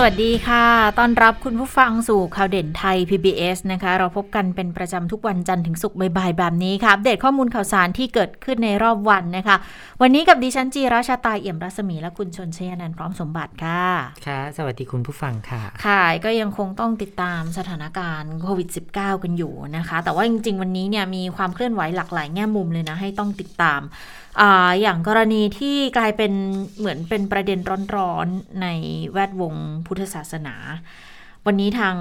สวัสดีค่ะ ต้อนรับคุณผู้ฟังสู่ข่าวเด่นไทย PBS นะคะ เราพบกันเป็นประจำทุกวันจันทร์ถึงศุกร์บ่ายๆแบบนี้ค่ะ อัปเดตข้อมูลข่าวสารที่เกิดขึ้นในรอบวันนะคะ วันนี้กับดิฉันจีราชาตายเอี่ยมรัศมีและคุณชนชยนันท์พร้อมสมบัติค่ะ ค่ะ สวัสดีคุณผู้ฟังค่ะ ค่ะ ก็ยังคงต้องติดตามสถานการณ์โควิด -19 กันอยู่นะคะ แต่ว่าจริง ๆ วันนี้เนี่ยมีความเคลื่อนไหวหลากหลายแง่มุมเลยนะให้ต้องติดตาม อ่าอย่างกรณีที่กลายเป็นเหมือนเป็นประเด็นร้อนๆในแวดวงพุทธศาสนา วันนี้ทาง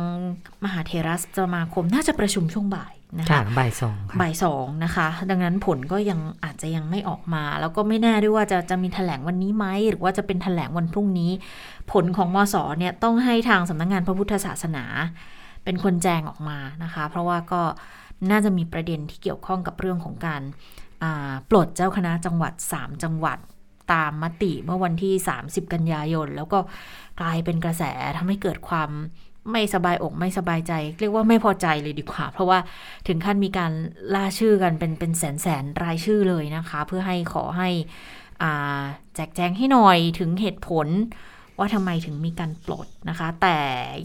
มหาเทราสมาคมน่าจะประชุมช่วงบ่ายนะค่ะคะบ่ายสองค่ะบ่ายสองนะคะ ดังนั้นผลก็ยังอาจจะยังไม่ออกมา แล้วก็ไม่แน่ด้วยว่าจะจะมีแถลงวันนี้ไหมหรือว่าจะเป็นแถลงวันพรุ่งนี้ ผลของมสเนี่ยต้องให้ทางสำนักงงานพระพุทธศาสนา เป็นคนแจ้งออกมานะคะ เพราะว่าก็น่าจะมีประเด็นที่เกี่ยวข้องกับเรื่องของการอ่า ปลดเจ้าคณะจังหวัด 3 จังหวัดตามมติเมื่อวันที่ 30 กันยายน แล้วก็กลายเป็นกระแสทำให้เกิดความไม่สบายอกไม่สบายใจ เรียกว่าไม่พอใจเลยดีกว่า เพราะว่าถึงขั้นมีการล่าชื่อกันเป็นเป็นแสนแสนรายชื่อเลยนะคะ เพื่อให้ขอให้อาแจกแจงให้หน่อยถึงเหตุผลว่าทำไมถึงมีการปลดนะคะ แต่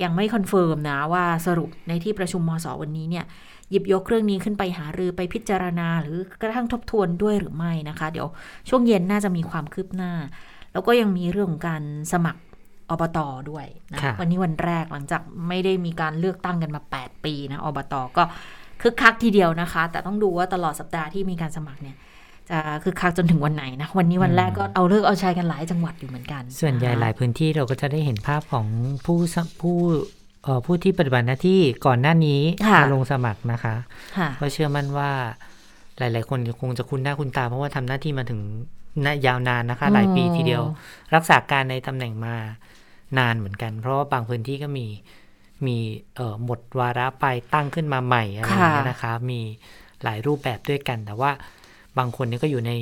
ยังไม่ confirm นะว่าสรุปในที่ประชุมมสวันนี้เนี่ย หยิบยกเรื่องนี้ขึ้นไปหารือไปพิจารณา หรือกระทั่งทบทวนด้วยหรือไม่นะคะ เดี๋ยวช่วงเย็นน่าจะมีความคืบหน้า แล้วก็ยังมีเรื่องของการสมัครอบตด้วยนะค่ะวันนี้วันแรกหลังจากไม่ได้มีการเลือกตั้งกันมา 8 ปีนะอบตก็คึกคักทีเดียวนะคะ แต่ต้องดูว่าตลอดสัปดาห์ที่มีการสมัครเนี่ยจะคึกคักจนถึงวันไหนนะ วันนี้วันแรกก็เอาเลิกเอาชัยกันหลายจังหวัดอยู่เหมือนกัน ส่วนใหญ่นะคะหลายพื้นที่เราก็จะได้เห็นภาพของผู้สผู้เอ่อ ผู้ที่ปฏิบัติหน้าที่ก่อนหน้านี้ค่ะมาลงสมัครนะคะค่ะก็เชื่อมั่นว่าหลาย ๆ คนคงจะคุ้นหน้าคุ้นตา เพราะว่าทำหน้าที่มาถึงนายาวนานนะคะ หลายปีทีเดียว รักษาการในตำแหน่งมานานเหมือนกัน เพราะว่าบางพื้นที่ก็มีมีเอ่อหมดวาระไปตั้งขึ้นมาใหม่อะไรอย่างเงี้ยนะคะ มีหลายรูปแบบด้วยกัน แต่ว่าบางคนเนี่ยก็อยู่ใน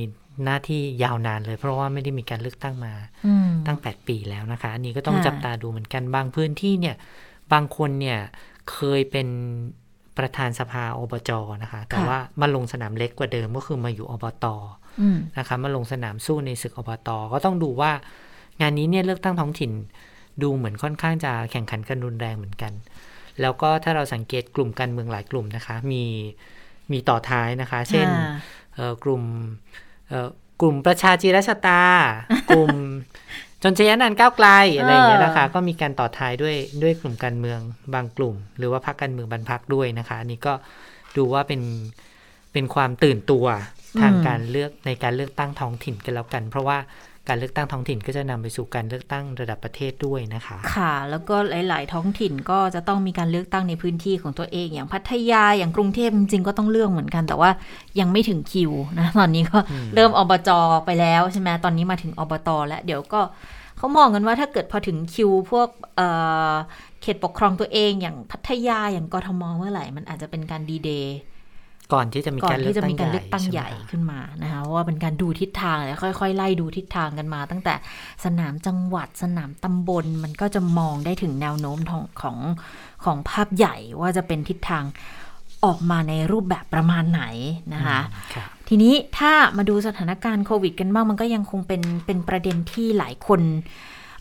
หน้าที่ยาวนานเลย เพราะว่าไม่ได้มีการเลือกตั้งมาอืมตั้ง 8 ปีแล้วนะคะ อันนี้ก็ต้องค่ะจับตาดูเหมือนกันบางพื้นที่เนี่ย บางคนเนี่ยเคยเป็นประธานสภาอบจนะคะ แต่ว่ามาลงสนามเล็กกว่าเดิมก็คือมาอยู่อบตอืมนะคะมาลงสนามสู้ในศึกอบตก็ต้องดูว่างานนี้เนี่ยเลือกตั้งท้องถิ่น ดูเหมือนค่อนข้างจะแข่งขันกันรุนแรงเหมือนกัน แล้วก็ถ้าเราสังเกตกลุ่มการเมืองหลายกลุ่มนะคะ มีมีต่อท้ายนะคะ เช่นอ่าเอ่อกลุ่มเอ่อกลุ่มประชาจีรชาตา กลุ่ม จนชยนันท์ก้าวไกลอะไรอย่างเงี้ยนะคะก็มีการต่อท้ายด้วยด้วยกลุ่มการเมืองบางกลุ่ม หรือว่าพรรคการเมืองบรรพักด้วยนะคะ อันนี้ก็ดูว่าเป็นเป็นความตื่นตัวทางอืมการเลือกในการเลือกตั้งท้องถิ่นกันแล้วกัน เพราะว่า การเลือกตั้งท้องถิ่นก็จะนำไปสู่การเลือกตั้งระดับประเทศด้วยนะคะ ค่ะ แล้วก็หลาย ๆ ท้องถิ่นก็จะต้องมีการเลือกตั้งในพื้นที่ของตัวเอง อย่างพัทยาอย่างกรุงเทพจริงๆก็ต้องเลือกเหมือนกัน แต่ว่ายังไม่ถึงคิวนะตอนนี้ก็เริ่มอบจไปแล้วใช่ไหมตอนนี้มาถึงอบตแล้วเดี๋ยวก็เขามองกันว่าถ้าเกิดพอถึงคิวพวกเอ่อเขตปกครองตัวเองอย่างพัทยาอย่างกทมเมื่อไหร่ มันอาจจะเป็นการดีเดย์ ก่อนที่จะมีก่อการนเลือกที่จะตั้งมีการเลือกตั้งใหญ่ช่ไมคะขึ้นมานะคะเพราะว่าเป็นการดูทิศทางเลยค่อยๆ ไล่ดูทิศทางกันมา ตั้งแต่สนามจังหวัดสนามตำบลมันก็จะมองได้ถึงแนวโน้มของของของภาพใหญ่ว่าจะเป็นทิศทางออกมาในรูปแบบประมาณไหนนะคะค่ะทีนี้ถ้ามาดูสถานการณ์โควิดกันบ้างมันก็ยังคงเป็นเป็นประเด็นที่หลายคน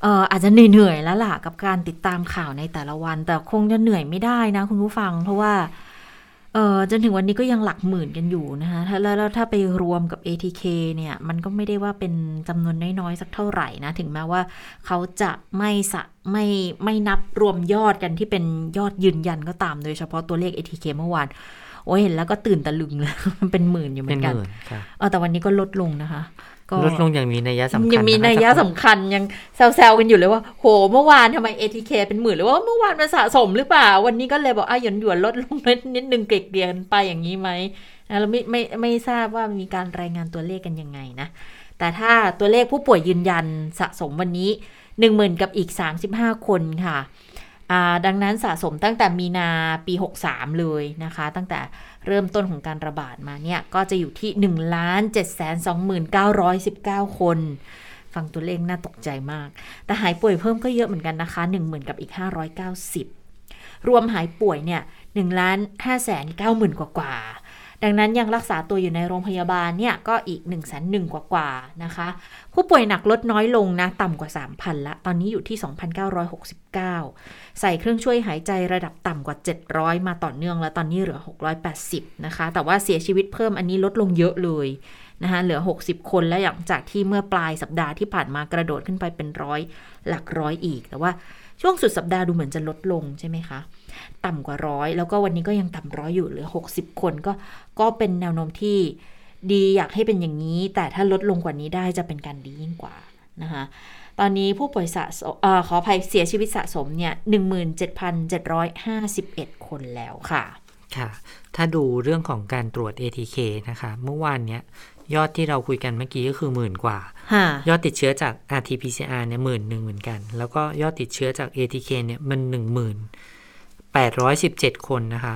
เอ่ออาจจะเหนื่อยๆแล้วล่ะกับการติดตามข่าวในแต่ละวัน แต่คงจะเหนื่อยไม่ได้นะคุณผู้ฟัง เพราะว่า เออจนถึงวันนี้ก็ยังหลักหมื่นกันอยู่นะคะถ้าแล้วแล้วถ้าไปรวมกับ ATK เนี่ย มันก็ไม่ได้ว่าเป็นจำนวนน้อยๆ สักเท่าไหร่นะ ถึงแม้ว่าเขาจะไม่สะไม่ไม่นับรวมยอดกันที่เป็นยอดยืนยันก็ตาม โดยเฉพาะตัวเลข ATK เมื่อวาน โอ้ยเห็นแล้วก็ตื่นตะลึงเลยมันเป็นหมื่นอยู่เหมืเป็อนนกันหมื่นค่ะเออแต่วันนี้ก็ลดลงนะคะ ก็ลดลงอย่างมีนัยสำคัญยังมีะคะนัยยะจากสำคัญยังแซวๆกันอยู่เลยว่า โหเมื่อวานทำไม ATK เป็นหมื่นหรือว่าเมื่อวานมันสะสมหรือเปล่า วันนี้ก็เลยบอกอะหยวนหยวนๆลดลงนิดนิดนึงเกลียเกลียนไปอย่างนี้ไหมนะเราไม่ไม่ไม่ทราบว่ามีการรายงานตัวเลขกันยังไงนะ แต่ถ้าตัวเลขผู้ป่วยยืนยันสะสมวันนี้1 0,000กับอีก 35 คนค่ะอ่าดังนั้นสะสมตั้งแต่มีนาปี 63 เลยนะคะ ตั้งแต่เริ่มต้นของการระบาดมาเนี่ยก็จะอยู่ที่ 1 7 2 9 1 9 คน ฟังตัวเลขน่าตกใจมาก แต่หายป่วยเพิ่มก็เยอะเหมือนกันนะคะ 10,000 กับอีก 590 รวมหายป่วยเนี่ย1ล้าน5แสน9หมื่นกว่า ดังนั้นยังรักษาตัวอยู่ในโรงพยาบาลเนี่ยก็อีก1นึ่งแสนหนึ่งกว่าๆนะคะ ผู้ป่วยหนักลดน้อยลงนะ ต่ำกว่า 3,000 ละ ตอนนี้อยู่ที่ 2,969 ใส่เครื่องช่วยหายใจระดับต่ำกว่า 700 มาต่อเนื่องแล้วตอนนี้เหลือ 680 นะคะ แต่ว่าเสียชีวิตเพิ่มอันนี้ลดลงเยอะเลยนะคะเหลือ 60 คนและหลังจากที่เมื่อปลายสัปดาห์ที่ผ่านมากระโดดขึ้นไปเป็นร้อยหลักร้อยอีก แต่ว่าช่วงสุดสัปดาห์ดูเหมือนจะลดลงใช่ไหมคะ ต่ำกว่าร้อยแล้วก็วันนี้ก็ยังต่ำร้อยอยู่เหลือ 60 คนก็ก็เป็นแนวโน้มที่ดีอยากให้เป็นอย่างนี้ แต่ถ้าลดลงกว่านี้ได้จะเป็นการดียิ่งกว่านะคะตอนนี้ผู้ป่วยสะสมออขออภัยเสียชีวิตสะสมเนี่ย17,751 คนแล้วค่ะ ค่ะ ถ้าดูเรื่องของการตรวจ ATK นะคะ เมื่อวานเนี้ยยอดที่เราคุยกันเมื่อกี้ก็คือหมื่นกว่าค่ะยอดติดเชื้อจาก RT-PCR เนี่ยหมื่นหนึ่งเหมือนกัน แล้วก็ยอดติดเชื้อจาก ATK เนี่ยมันหนึ่งหมื่น แปดร้อยสิบเจ็ดคนนะคะ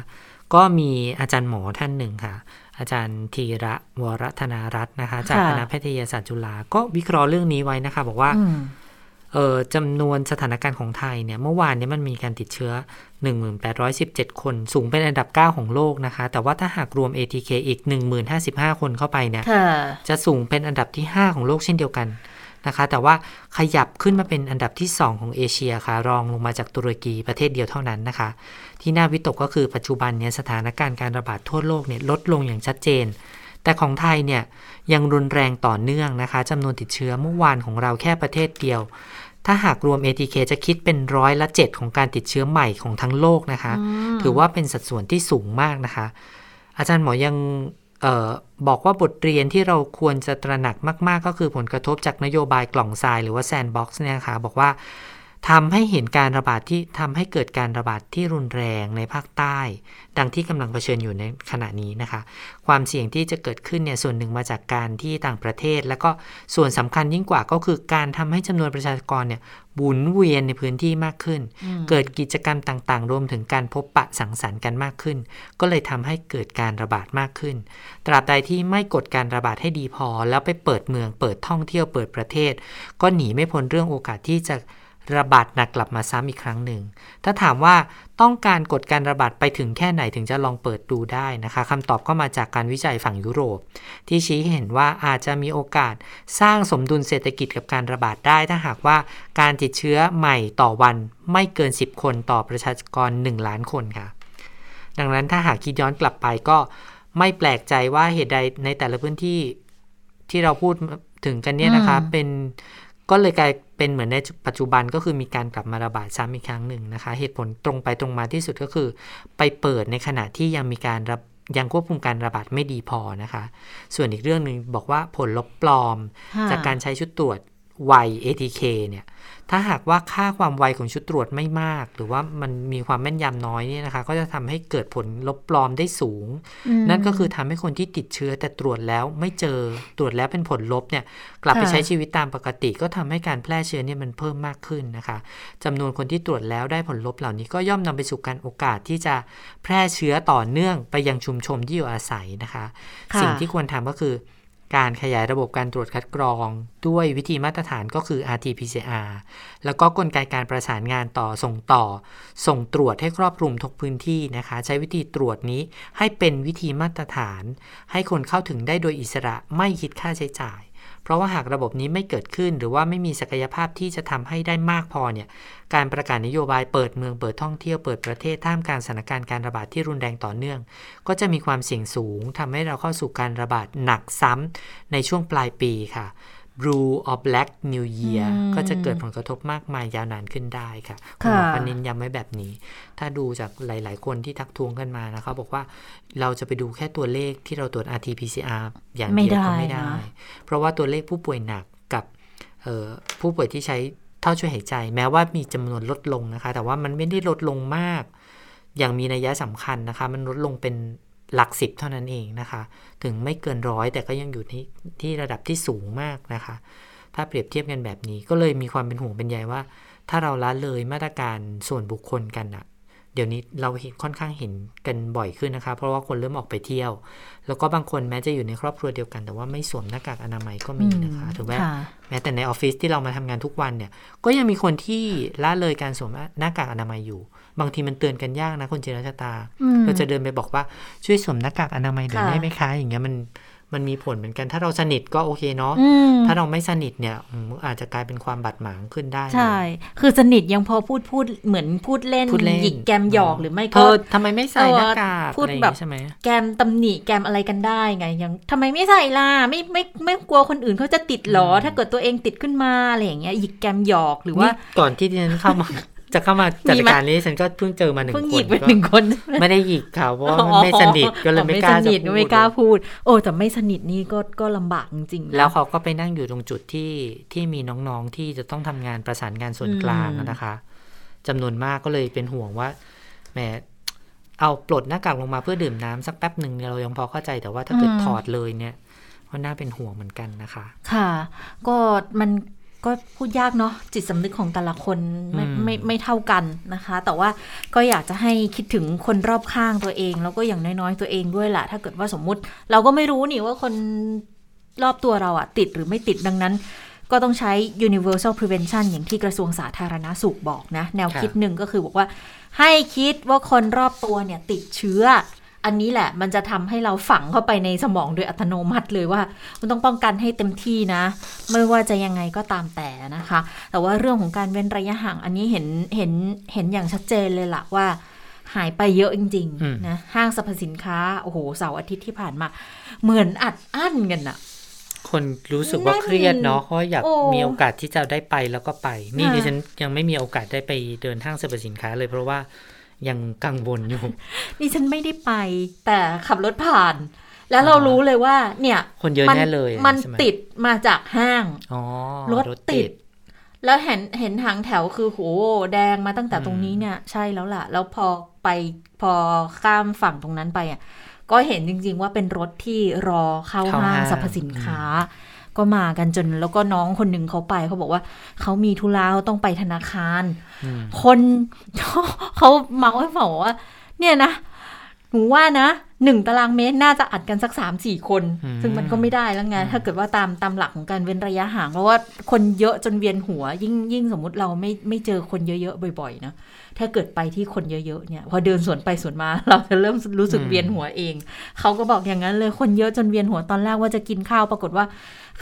ก็มีอาจารย์หมอท่านหนึ่งค่ะ อาจารย์ธีระวรธนารัตน์นะคะ จากค่ะคณะแพทยศาสตร์จุฬาก็วิเคราะห์เรื่องนี้ไว้นะคะ บอกว่าอืมเอ่อจำนวนสถานการณ์ของไทยเนี่ย เมื่อวานเนี้มันมีการติดเชื้อ 1817 คน สูงเป็นอันดับ 9 ของโลกนะคะ แต่ว่าถ้าหากรวม ATK อีก 1055 คนเข้าไปเนี่ยค่ะจะสูงเป็นอันดับที่ 5 ของโลกเช่นเดียวกัน นะคะ แต่ว่าขยับขึ้นมาเป็นอันดับที่ 2 ของเอเชียค่ะ รองลงมาจากตุรกีประเทศเดียวเท่านั้นนะคะ ที่น่าวิตกก็คือปัจจุบันเนี่ยสถานการณ์การระบาดทั่วโลกเนี่ยลดลงอย่างชัดเจน แต่ของไทยเนี่ยยังรุนแรงต่อเนื่องนะคะจำนวนติดเชื้อเมื่อวานของเราแค่ประเทศเดียว ถ้าหากรวม ATK จะคิดเป็นร้อยละ7ของการติดเชื้อใหม่ของทั้งโลกนะคะ ถือว่าเป็นสัดส่วนที่สูงมากนะคะ อาจารย์หมอยังเออ บอกว่าบทเรียนที่เราควรจะตระหนักมาก ๆ ก็คือผลกระทบจากนโยบายกล่องทรายหรือว่า sandbox เนี่ยนะคะบอกว่าทำให้เห็นการระบาดที่ทำให้เกิดการระบาดที่รุนแรงในภาคใต้ ดังที่กำลังเผชิญอยู่ในขณะนี้นะคะ ความเสี่ยงที่จะเกิดขึ้นเนี่ยส่วนหนึ่งมาจากการที่ต่างประเทศ แล้วก็ส่วนสำคัญยิ่งกว่าก็คือการทำให้จำนวนประชากรเนี่ย หมุนเวียนในพื้นที่มากขึ้น เกิดกิจกรรมต่างๆ รวมถึงการพบปะสังสรรค์กันมากขึ้น ก็เลยทำให้เกิดการระบาดมากขึ้น ตราบใดที่ไม่กดการระบาดให้ดีพอ แล้วไปเปิดเมือง เปิดท่องเที่ยว เปิดประเทศ ก็หนีไม่พ้นเรื่องโอกาสที่จะ ระบาดหนักกลับมาซ้ำอีกครั้งหนึ่ง ถ้าถามว่าต้องการกดการระบาดไปถึงแค่ไหนถึงจะลองเปิดดูได้นะคะคำตอบก็มาจากการวิจัยฝั่งยุโรป ที่ชี้ให้เห็นว่าอาจจะมีโอกาสสร้างสมดุลเศรษฐกิจกับการระบาดได้ ถ้าหากว่าการติดเชื้อใหม่ต่อวันไม่เกิน 10 คนต่อประชากร 1 ล้านคนค่ะ ดังนั้นถ้าหากคิดย้อนกลับไปก็ไม่แปลกใจว่าเหตุใดในแต่ละพื้นที่ที่เราพูดถึงกันเนี่ยนะคะอืมเป็นก็เลยกลาย เป็นเหมือนในปัจจุบันก็คือมีการกลับมาระบาดซ้ำอีกครั้งหนึ่งนะคะ เหตุผลตรงไปตรงมาที่สุดก็คือ ไปเปิดในขณะที่ยังมีการระยังควบคุมการระบาดไม่ดีพอนะคะ ส่วนอีกเรื่องหนึ่งบอกว่าผลลบปลอมค่ะจากการใช้ชุดตรวจไว ATK เนี่ย ถ้าหากว่าค่าความไวของชุดตรวจไม่มาก หรือว่ามันมีความแม่นยำน้อยเนี่ยนะคะ ก็จะทำให้เกิดผลลบปลอมได้สูงมนั่นก็คือทำให้คนที่ติดเชื้อแต่ตรวจแล้วไม่เจอตรวจแล้วเป็นผลลบเนี่ยกลับไปค่ะใช้ชีวิตตามปกติ ก็ทำให้การแพร่เชื้อเนี่ยมันเพิ่มมากขึ้นนะคะจำนวนคนที่ตรวจแล้วได้ผลลบเหล่านี้ก็ย่อมนำไปสู่การโอกาสที่จะแพร่เชื้อต่อเนื่องไปยังชุมชนที่อยู่อาศัยนะคะค่ะสิ่งที่ควรทำก็คือ การขยายระบบการตรวจคัดกรอง ด้วยวิธีมาตรฐานก็คือ RT-PCR แล้วก็กลไกการประสานงานต่อส่งต่อ ส่งตรวจให้ครอบคลุมทุกพื้นที่นะคะ ใช้วิธีตรวจนี้ให้เป็นวิธีมาตรฐาน ให้คนเข้าถึงได้โดยอิสระไม่คิดค่าใช้จ่าย เพราะว่าหากระบบนี้ไม่เกิดขึ้น หรือว่าไม่มีศักยภาพที่จะทำให้ได้มากพอเนี่ยการประกาศนโยบายเปิดเมืองเปิดท่องเที่ยวเปิดประเทศท่ามกลางสถานการณ์การระบาดที่รุนแรงต่อเนื่อง ก็จะมีความเสี่ยงสูงทำให้เราเข้าสู่การระบาดหนักซ้ำในช่วงปลายปีค่ะ Blue or Black New Year อืมก็จะเกิดผลกระทบมากมายยาวนานขึ้นได้ค่ะ คุณหมอค่ะก็เน้นย้ำไว้แบบนี้ ถ้าดูจากหลาย ๆ คนที่ทักท้วงกันมานะคะบอกว่าเราจะไปดูแค่ตัวเลขที่เราตรวจ RT-PCR อย่างเดียวก็ไม่ได้ไม่ได้นะเพราะว่าตัวเลขผู้ป่วยหนักกับเอ่อผู้ป่วยที่ใช้ท่อช่วยหายใจแม้ว่ามีจำนวนลดลงนะคะ แต่ว่ามันไม่ได้ลดลงมาก อย่างมีนัยสำคัญนะคะ มันลดลงเป็นหลักสิบเท่านั้นเองนะคะ ถึงไม่เกินร้อยแต่ก็ยังอยู่ที่ที่ระดับที่สูงมากนะคะ ถ้าเปรียบเทียบกันแบบนี้ก็เลยมีความเป็นห่วงเป็นใยว่า ถ้าเราละเลยมาตรการส่วนบุคคลกันอะเดี๋ยวนี้เราเห็นค่อนข้างเห็นกันบ่อยขึ้นนะคะ เพราะว่าคนเริ่มออกไปเที่ยว แล้วก็บางคนแม้จะอยู่ในครอบครัวเดียวกัน แต่ว่าไม่สวมหน้ากากอนามัยก็มีนะคะถึงแม้ค่ะแม้แต่ในออฟฟิศที่เรามาทำงานทุกวันเนี่ย ก็ยังมีคนที่ละเลยการสวมหน้ากากอนามัยอยู่ บางทีมันเตือนกันยากนะคุณจิรชตาอืมเราจะเดินไปบอกว่าช่วยสวมหน้ากากอนามัยหน่อยค่ะได้ไหมคะ อย่างเงี้ยมันมันมีผลเหมือนกัน ถ้าเราสนิทก็โอเคเนาะอืมถ้าเราไม่สนิทเนี่ยอืมอาจจะกลายเป็นความบาดหมางขึ้นได้ ใช่ คือสนิทยังพอพูดพูดเหมือนพูดเล่นพูดเล่นหยิกแกมหยอกหรือไม่เธก็อทำไมไม่ใส่หน้ากากพูดอะไรอย่างแบบงี้ใช่ไหมแกมตำหนิแกมอะไรกันได้ไงยังทำไมไม่ใส่ล่ะไม่ไม่ไม่กลัวคนอื่นเขาจะติดหรอ ถ้าเกิดตัวเองติดขึ้นมาอะไรอย่างเงี้ยหยิกแกมหยอกหรือว่านี่ก่อนที่ดิฉันเข้ามา จะเข้ามาจัดมีไหมการนี้ฉันก็เพิ่งเจอมาหนึ่งเพิ่งคหยินกไปก็หนึ่งคน ไม่ได้หยิกค่ะเพราะว่ามันไม่สนิทก็เลยไม่กล้าอ๋อจะไม่สนิทพูดไม่กล้าพูด โอ้แต่ไม่สนิทนี่ก็ก็ลำบากจริงๆนะแล้วเขาก็ไปนั่งอยู่ตรงจุดที่ที่มีน้องๆที่จะต้องทำงานประสานงานส่วนกลางอืมนะคะจำนวนมากก็เลยเป็นห่วงว่าแหมเอาปลดหน้ากากลงมาเพื่อดื่มน้ำสักแป๊บหนึ่งเนี่ยเรายังพอเข้าใจแต่ว่าถ้าเกิดถอดเลยเนี่ยก็น่าเป็นห่วงเหมือนกันนะคะ ค่ะ ก็มัน ก็พูดยากเนาะจิตสำนึกของแต่ละคนไม่อืมไม่ไม่เท่ากันนะคะ แต่ว่าก็อยากจะให้คิดถึงคนรอบข้างตัวเอง แล้วก็อย่างน้อยๆตัวเองด้วยแหละถ้าเกิดว่าสมมุติ เราก็ไม่รู้นี่ว่าคนรอบตัวเราอะติดหรือไม่ติดดังนั้น ก็ต้องใช้ universal prevention อย่างที่กระทรวงสาธารณสุขบอกนะ แนวคิดหนึ่งก็คือบอกว่าให้คิดว่าคนรอบตัวเนี่ยติดเชื้อ อันนี้แหละมันจะทำให้เราฝังเข้าไปในสมองโดยอัตโนมัติเลยว่า มันต้องป้องกันให้เต็มที่นะ ไม่ว่าจะยังไงก็ตามแต่นะคะ แต่ว่าเรื่องของการเว้นระยะห่างอันนี้เห็นเห็นเห็นอย่างชัดเจนเลยล่ะว่าหายไปเยอะจริงอืมๆนะห้างสรรพสินค้า โอ้โหเสาร์อาทิตย์ที่ผ่านมา เหมือนอัดอั้นกันอะคนรู้สึกว่าเครียดเนาะเพราะอยากโอ้มีโอกาสที่จะได้ไปแล้วก็ไป นี่ค่ะดิฉันยังไม่มีโอกาสได้ไปเดินห้างสรรพสินค้าเลยเพราะว่า ยังกังวลอยู่นี่ฉันไม่ได้ไป แต่ขับรถผ่าน แล้วเราอ่ารู้เลยว่า เนี่ย คนเยอะมัแน่เลย มันใช่ไหติดมาจากห้างอ๋อรถติด แล้วเห็นเห็นทางแถวคือโหแดงมาตั้งแต่ตรงนี้เนี่ย ใช่แล้วล่ะ แล้วพอไปพอข้ามฝั่งตรงนั้นไปอะก็เห็นจริง ๆ ว่าเป็นรถที่รอเข้าเข้าห้างห้างสรรพสินค้า ก็มากันจนแล้วก็น้องคนหนึ่งเขาไปเขาบอกว่าเขามีธุระเขาต้องไปธนาคารอืมคนเขาเมาให้ฟังบอกว่า เนี่ยนะหนูว่านะ หนึ่งตารางเมตรน่าจะอัดกันสักสามสี่คนอืมซึ่งมันก็ไม่ได้แล้วไงถ้าเกิดว่าตามตามหลักของการเว้นระยะห่าง เพราะว่าคนเยอะจนเวียนหัว ยิ่งยิ่งสมมุติเราไม่ไม่เจอคนเยอะๆบ่อยๆนะถ้าเกิดไปที่คนเยอะๆเนี่ย พอเดินสวนไปสวนมา เราจะเริ่มรู้สึกเวียนหัวเอง เขาก็บอกอย่างนั้นเลยคนเยอะจนเวียนหัวตอนแรกว่าจะกินข้าวปรากฏว่า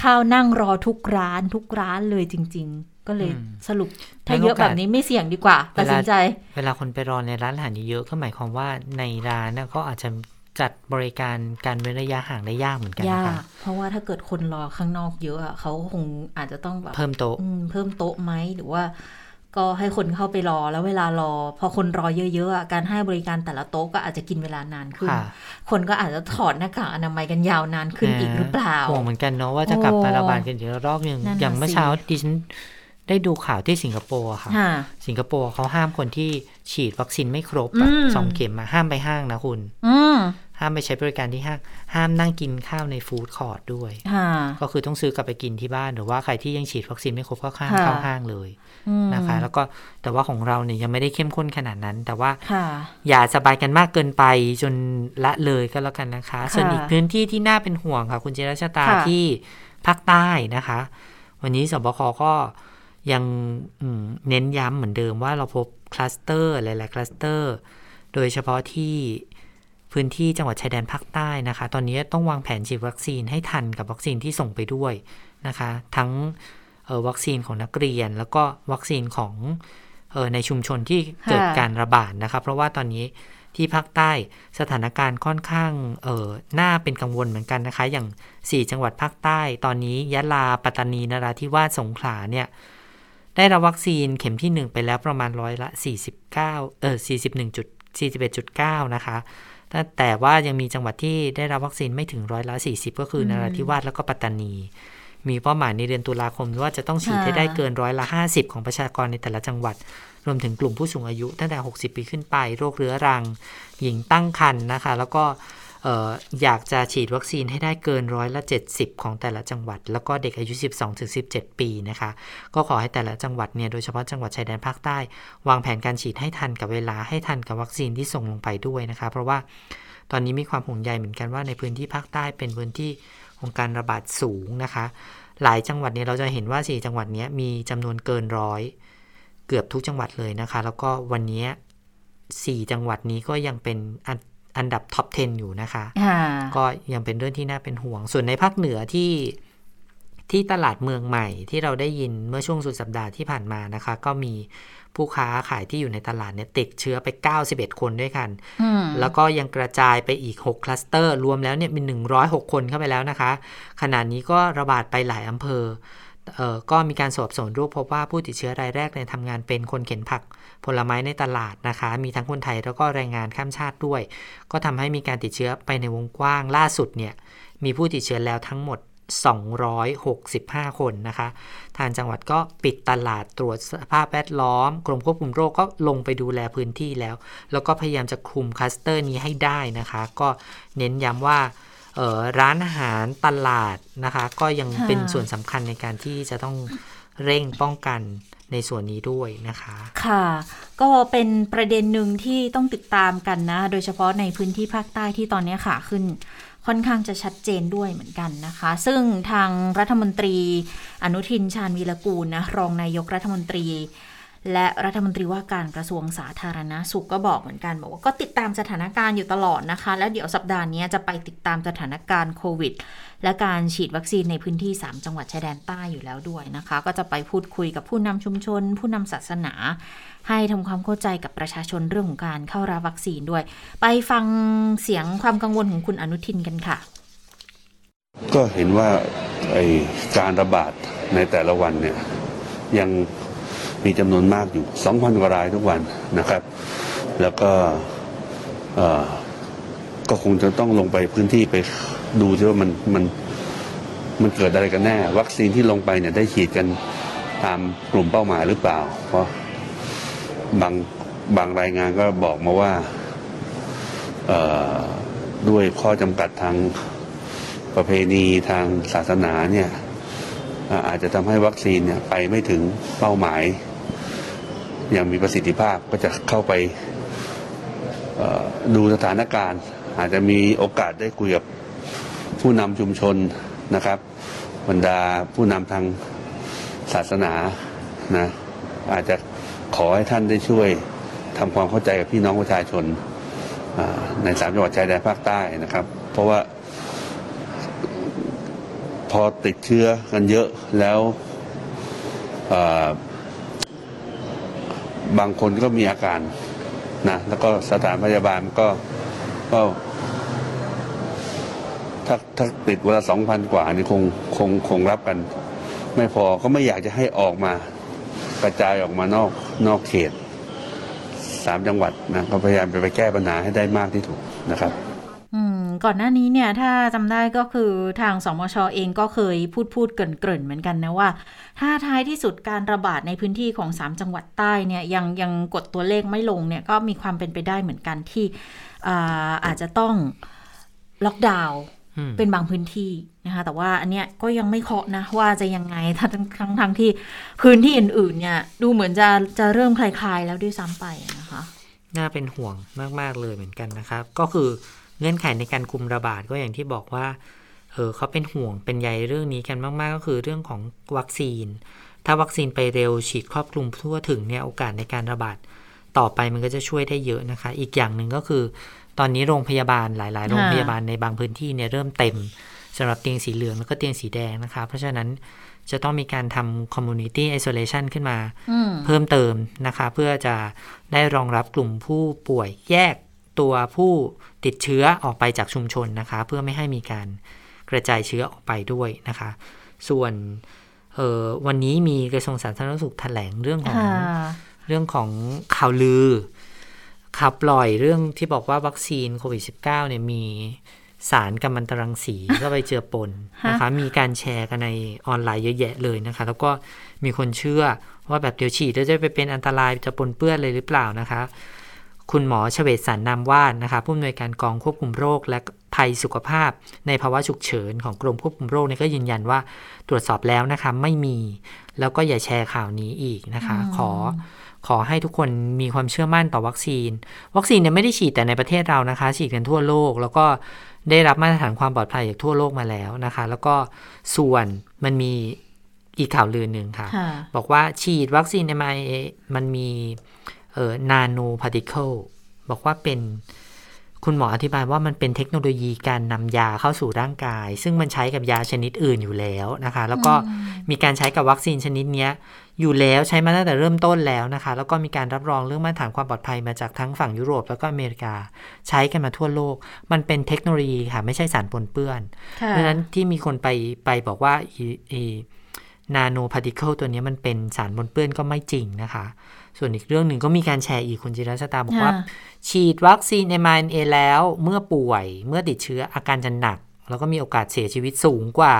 ข้าวนั่งรอทุกร้านทุกร้านเลยจริง ๆก็เลยอืมสรุปถ้าเยอะแบบนี้ไม่เสี่ยงดีกว่าตัดสินใจ เวลาคนไปรอในร้านอาหารเยอะๆก็หมายความว่าในร้านน่ะก็อาจจะ จัดบริการการเว้นระยะห่างได้ยากเหมือนกันยานะคะกเพราะว่าถ้าเกิดคนรอข้างนอกเยอะอะเขาคงอาจจะต้องแบบเพิ่มโต๊ะอืมเพิ่มโต๊ะไหมหรือว่าก็ให้คนเข้าไปรอแล้วเวลารอ พอคนรอเยอะๆอะการให้บริการแต่ละโต๊ะก็อาจจะกินเวลานานขึ้นค่ะคนก็อาจจะถอดหน้ากากอนามัยกันยาวนานขึ้นอีกหรือเปล่าห่วงเหมือนกันเนาะว่าจะกลับมาโอ้ระบาดกันอีกรอบหนึ่งนั่นน่ะอย่างเมื่อสิเช้าดิฉัน ได้ดูข่าวที่สิงคโปร์อะค่ะค่ะ สิงคโปร์เขาห้ามคนที่ฉีดวัคซีนไม่ครบอะอืมสองเข็มมาห้ามไปห้างนะคุณอืมห้ามไปใช้บริการที่ห้าง ห้ามนั่งกินข้าวในฟู้ดคอร์ทด้วยค่ะก็คือต้องซื้อกลับไปกินที่บ้าน หรือว่าใครที่ยังฉีดวัคซีนไม่ครบก็ห้ามค่ะเข้าห้างเลยอืมนะคะ แล้วก็แต่ว่าของเราเนี่ยยังไม่ได้เข้มข้นขนาดนั้น แต่ว่าค่ะอย่าสบายกันมากเกินไปจนละเลยก็แล้วกันนะคะค่ะส่วนอีกพื้นที่ที่น่าเป็นห่วงค่ะ คุณเจรชตาค่ะที่ภาคใต้นะคะ วันนี้สบคก็ ยังเน้นย้ำเหมือนเดิมว่าเราพบคลัสเตอร์หลาย ๆ คลัสเตอร์ โดยเฉพาะที่พื้นที่จังหวัดชายแดนภาคใต้นะคะ ตอนนี้ต้องวางแผนฉีดวัคซีนให้ทันกับวัคซีนที่ส่งไปด้วยนะคะ ทั้งออวัคซีนของนักเรียน แล้วก็วัคซีนของออในชุมชนที่เกิดการระบาดนะคะ เพราะว่าตอนนี้ที่ภาคใต้สถานการณ์ค่อนข้างเออน่าเป็นกังวลเหมือนกันนะคะ อย่าง 4 จังหวัดภาคใต้ ตอนนี้ยะลาปัตตานีนราธิวาสสงขลาเนี่ย ได้รับวัคซีนเข็มที่ 1 ไปแล้วประมาณร้อยละ 49 เออ 41จุด41.9 นะคะ แต่แต่ว่ายังมีจังหวัดที่ได้รับวัคซีนไม่ถึงร้อยละ 40 ก็คืออนราธิวาสแล้วก็ปัตตานี มีเป้าหมายในเดือนตุลาคมว่าจะต้องฉีดให้ได้เกินร้อยละ 50 ของประชากรในแต่ละจังหวัด รวมถึงกลุ่มผู้สูงอายุตั้งแต่ 60 ปีขึ้นไป โรคเรื้อรัง หญิงตั้งครรภ์นะคะ แล้วก็ อออยากจะฉีดวัคซีนให้ได้เกินร้อยละ 70 ของแต่ละจังหวัด แล้วก็เด็กอายุ 12-17 ปีนะคะ ก็ขอให้แต่ละจังหวัดเนี่ยโดยเฉพาะจังหวัดชายแดนภาคใต้ วางแผนการฉีดให้ทันกับเวลาให้ทันกับวัคซีนที่ส่งลงไปด้วยนะคะ เพราะว่าตอนนี้มีความห่วงใยเหมือนกันว่าในพื้นที่ภาคใต้เป็นพื้นที่ของการระบาดสูงนะคะ หลายจังหวัดเนี่ยเราจะเห็นว่า 4 จังหวัดนี้มีจำนวนเกินร้อยเกือบทุกจังหวัดเลยนะคะ แล้วก็วันนี้ 4 จังหวัดนี้ก็ยังเป็น อันอันดับท็อป 10 อยู่นะคะค่ะก็ยังเป็นเรื่องที่น่าเป็นห่วง ส่วนในภาคเหนือที่ที่ตลาดเมืองใหม่ที่เราได้ยินเมื่อช่วงสุดสัปดาห์ที่ผ่านมานะคะ ก็มีผู้ค้าขายที่อยู่ในตลาดเนี่ยติดเชื้อไป 91 คนด้วยกันอืมแล้วก็ยังกระจายไปอีก 6 คลัสเตอร์ รวมแล้วเนี่ยมี106 คนเข้าไปแล้วนะคะ ขณะนี้ก็ระบาดไปหลายอำเภอเอ่อ ก็มีการสอบสวนโรคพบว่าผู้ติดเชื้อรายแรกในทำงานเป็นคนเข็นผักผลไม้ในตลาดนะคะ มีทั้งคนไทยแล้วก็แรงงานข้ามชาติด้วย ก็ทำให้มีการติดเชื้อไปในวงกว้างล่าสุดเนี่ยมีผู้ติดเชื้อแล้วทั้งหมด 265 คนนะคะ ทางจังหวัดก็ปิดตลาดตรวจสภาพแวดล้อม กรมควบคุมโรคก็ลงไปดูแลพื้นที่แล้ว แล้วก็พยายามจะคุมคลัสเตอร์นี้ให้ได้นะคะ ก็เน้นย้ำว่า ร้านอาหารตลาดนะคะ ก็ยังค่ะเป็นส่วนสำคัญในการที่จะต้องเร่งป้องกันในส่วนนี้ด้วยนะคะ ค่ะ ก็เป็นประเด็นหนึ่งที่ต้องติดตามกันนะ โดยเฉพาะในพื้นที่ภาคใต้ที่ตอนนี้ขาขึ้นค่อนข้างจะชัดเจนด้วยเหมือนกันนะคะ ซึ่งทางรัฐมนตรีอนุทินชาญวีรกูลนะรองนายกรัฐมนตรี และรัฐมนตรีว่าการกระทรวงสาธารณาสุขก็บอกเหมือนกัน บอกว่าก็ติดตามสถานการณ์อยู่ตลอดนะคะ แล้วเดี๋ยวสัปดาห์นี้จะไปติดตามสถานการณ์โควิด และการฉีดวัคซีนในพื้นที่ 3 จังหวัดชายแดนใต้อยู่แล้วด้วยนะคะ ก็จะไปพูดคุยกับผู้นำชุมชน ผู้นำศาสนา ให้ทำความเข้าใจกับประชาชนเรื่องของการเข้ารับวัคซีนด้วย ไปฟังเสียงความกังวลของคุณอนุทินกันค่ะ ก็เห็นว่าการระบาดในแต่ละวันเนี่ยยัง มีจำนวนมากอยู่ 2,000กว่ารายทุกวันนะครับ แล้วก็ก็คงจะต้องลงไปพื้นที่ไปดูที่ว่ามันมันมันเกิดอะไรกันแน่ วัคซีนที่ลงไปเนี่ยได้ฉีดกันตามกลุ่มเป้าหมายหรือเปล่า เพราะบางบางรายงานก็บอกมาว่าด้วยข้อจำกัดทางประเพณีทางศาสนาเนี่ยอาจจะทำให้วัคซีนเนี่ยไปไม่ถึงเป้าหมาย อย่างมีประสิทธิภาพก็จะเข้าไปดูสถานการณ์ อาจจะมีโอกาสได้คุยกับผู้นำชุมชนนะครับ บรรดาผู้นำทางศาสนานะอาจจะขอให้ท่านได้ช่วยทำความเข้าใจกับพี่น้องประชาชนในสามจังหวัดชายแดนภาคใต้นะครับ เพราะว่า พอติดเชื้อกันเยอะแล้วอ่อ บางคนก็มีอาการนะแล้วก็สถานพยาบาลก็ก็ถ้าถ้าติดเวลาสองพันกว่านี่คงคงคงรับกัน ไม่พอก็ไม่อยากจะให้ออกมากระจายออกมานอกนอกเขตสามจังหวัดนะก็พยายามจะไปแก้ปัญหาให้ได้มากที่สุดนะครับ ก่อนหน้านี้เนี่ยถ้าจำได้ก็คือทางสมชเองก็เคยพูดพูดเกริ่นเกริ่นๆเหมือนกันนะว่า ถ้าท้ายที่สุดการระบาดในพื้นที่ของ 3 จังหวัดใต้เนี่ยยังยังกดตัวเลขไม่ลงเนี่ยก็มีความเป็นไปได้เหมือนกันที่อ่าอาจจะต้องล็อกดาวน์อืมเป็นบางพื้นที่นะคะแต่ว่าอันเนี้ยก็ยังไม่เคาะนะว่าจะยังไงทั้งทั้งทั้งที่พื้นที่อื่น ๆ เนี่ย ดูเหมือนจะจะเริ่มคลาย ๆ แล้วด้วยซ้ำไปนะคะ น่าเป็นห่วงมาก ๆ เลยเหมือนกันนะครับ ก็คือ เงื่อนไขในการคุมระบาดก็อย่างที่บอกว่าเออเขาเป็นห่วงเป็นใยเรื่องนี้กันมาก ๆ ก็คือเรื่องของวัคซีน ถ้าวัคซีนไปเร็วฉีดครอบคลุมทั่วถึงเนี่ยโอกาสในการระบาดต่อไปมันก็จะช่วยได้เยอะนะคะ อีกอย่างหนึ่งก็คือ ตอนนี้โรงพยาบาลหลาย ๆ โรงพยาบาลในบางพื้นที่เนี่ยเริ่มเต็มสำหรับเตียงสีเหลืองแล้วก็เตียงสีแดงนะคะ เพราะฉะนั้นจะต้องมีการทำ community isolation ขึ้นมามเพิ่มเติมนะคะ เพื่อจะได้รองรับกลุ่มผู้ป่วยแยก ตัวผู้ติดเชื้อออกไปจากชุมชนนะคะ เพื่อไม่ให้มีการกระจายเชื้อออกไปด้วยนะคะ ส่วนเอ่อวันนี้มีกระทรวงสาธารณสุขแถลงเรื่องของค่ะเรื่องของข่าวลือข่าวปล่อยเรื่องที่บอกว่าวัคซีนโควิด -19 เนี่ยมีสารกัมมันตรังสีก็ไปเจือปนนะคะ มีการแชร์กันในออนไลน์เยอะแยะเลยนะคะ แล้วก็มีคนเชื่อว่าแบบเดี๋ยวฉีดแล้วจะไปเป็นอันตรายจะปนเปื้อนเลยหรือเปล่านะคะ คุณหมอเฉวตสันนามวาดนะคะผู้อำนวยการกองควบคุมโรค และภัยสุขภาพ ในภาวะฉุกเฉินของกรมควบคุมโรคเนี่ยก็ยืนยันว่าตรวจสอบแล้วนะคะไม่มี แล้วก็อย่าแชร์ข่าวนี้อีกนะคะ ขอขอให้ทุกคนมีความเชื่อมั่นต่อวัคซีน วัคซีนเนี่ยไม่ได้ฉีดแต่ในประเทศเรานะคะ ฉีดกันทั่วโลก แล้วก็ได้รับมาตรฐานความปลอดภัยจากทั่วโลกมาแล้วนะคะ แล้วก็ส่วนมันมีอีกข่าวลือหนึ่งค่ะค่ะบอกว่าฉีดวัคซีนในมามันมี เอ่อ nanoparticle บอกว่าเป็นคุณหมออธิบายว่ามันเป็นเทคโนโลยีการนำยาเข้าสู่ร่างกาย ซึ่งมันใช้กับยาชนิดอื่นอยู่แล้วนะคะ แล้วก็มีการใช้กับวัคซีนชนิดเนี้ยอยู่แล้วใช้มาตั้งแต่เริ่มต้นแล้วนะคะ แล้วก็มีการรับรองเรื่องมาตรฐานความปลอดภัยมาจากทั้งฝั่งยุโรป แล้วก็อเมริกาใช้กันมาทั่วโลก มันเป็นเทคโนโลยีค่ะไม่ใช่สารปนเปื้อนค่ะเพราะฉะนั้นที่มีคนไปไปบอกว่า nanoparticle ตัวเนี้ยมันเป็นสารปนเปื้อนก็ไม่จริงนะคะ ส่วนอีกเรื่องหนึ่งก็มีการแชร์อีกคุณจิรัชตาบอกว่าค่ะฉีดวัคซีน mRNA แล้วเมื่อป่วยเมื่อติดเชื้ออาการจะหนัก แล้วก็มีโอกาสเสียชีวิตสูงกว่า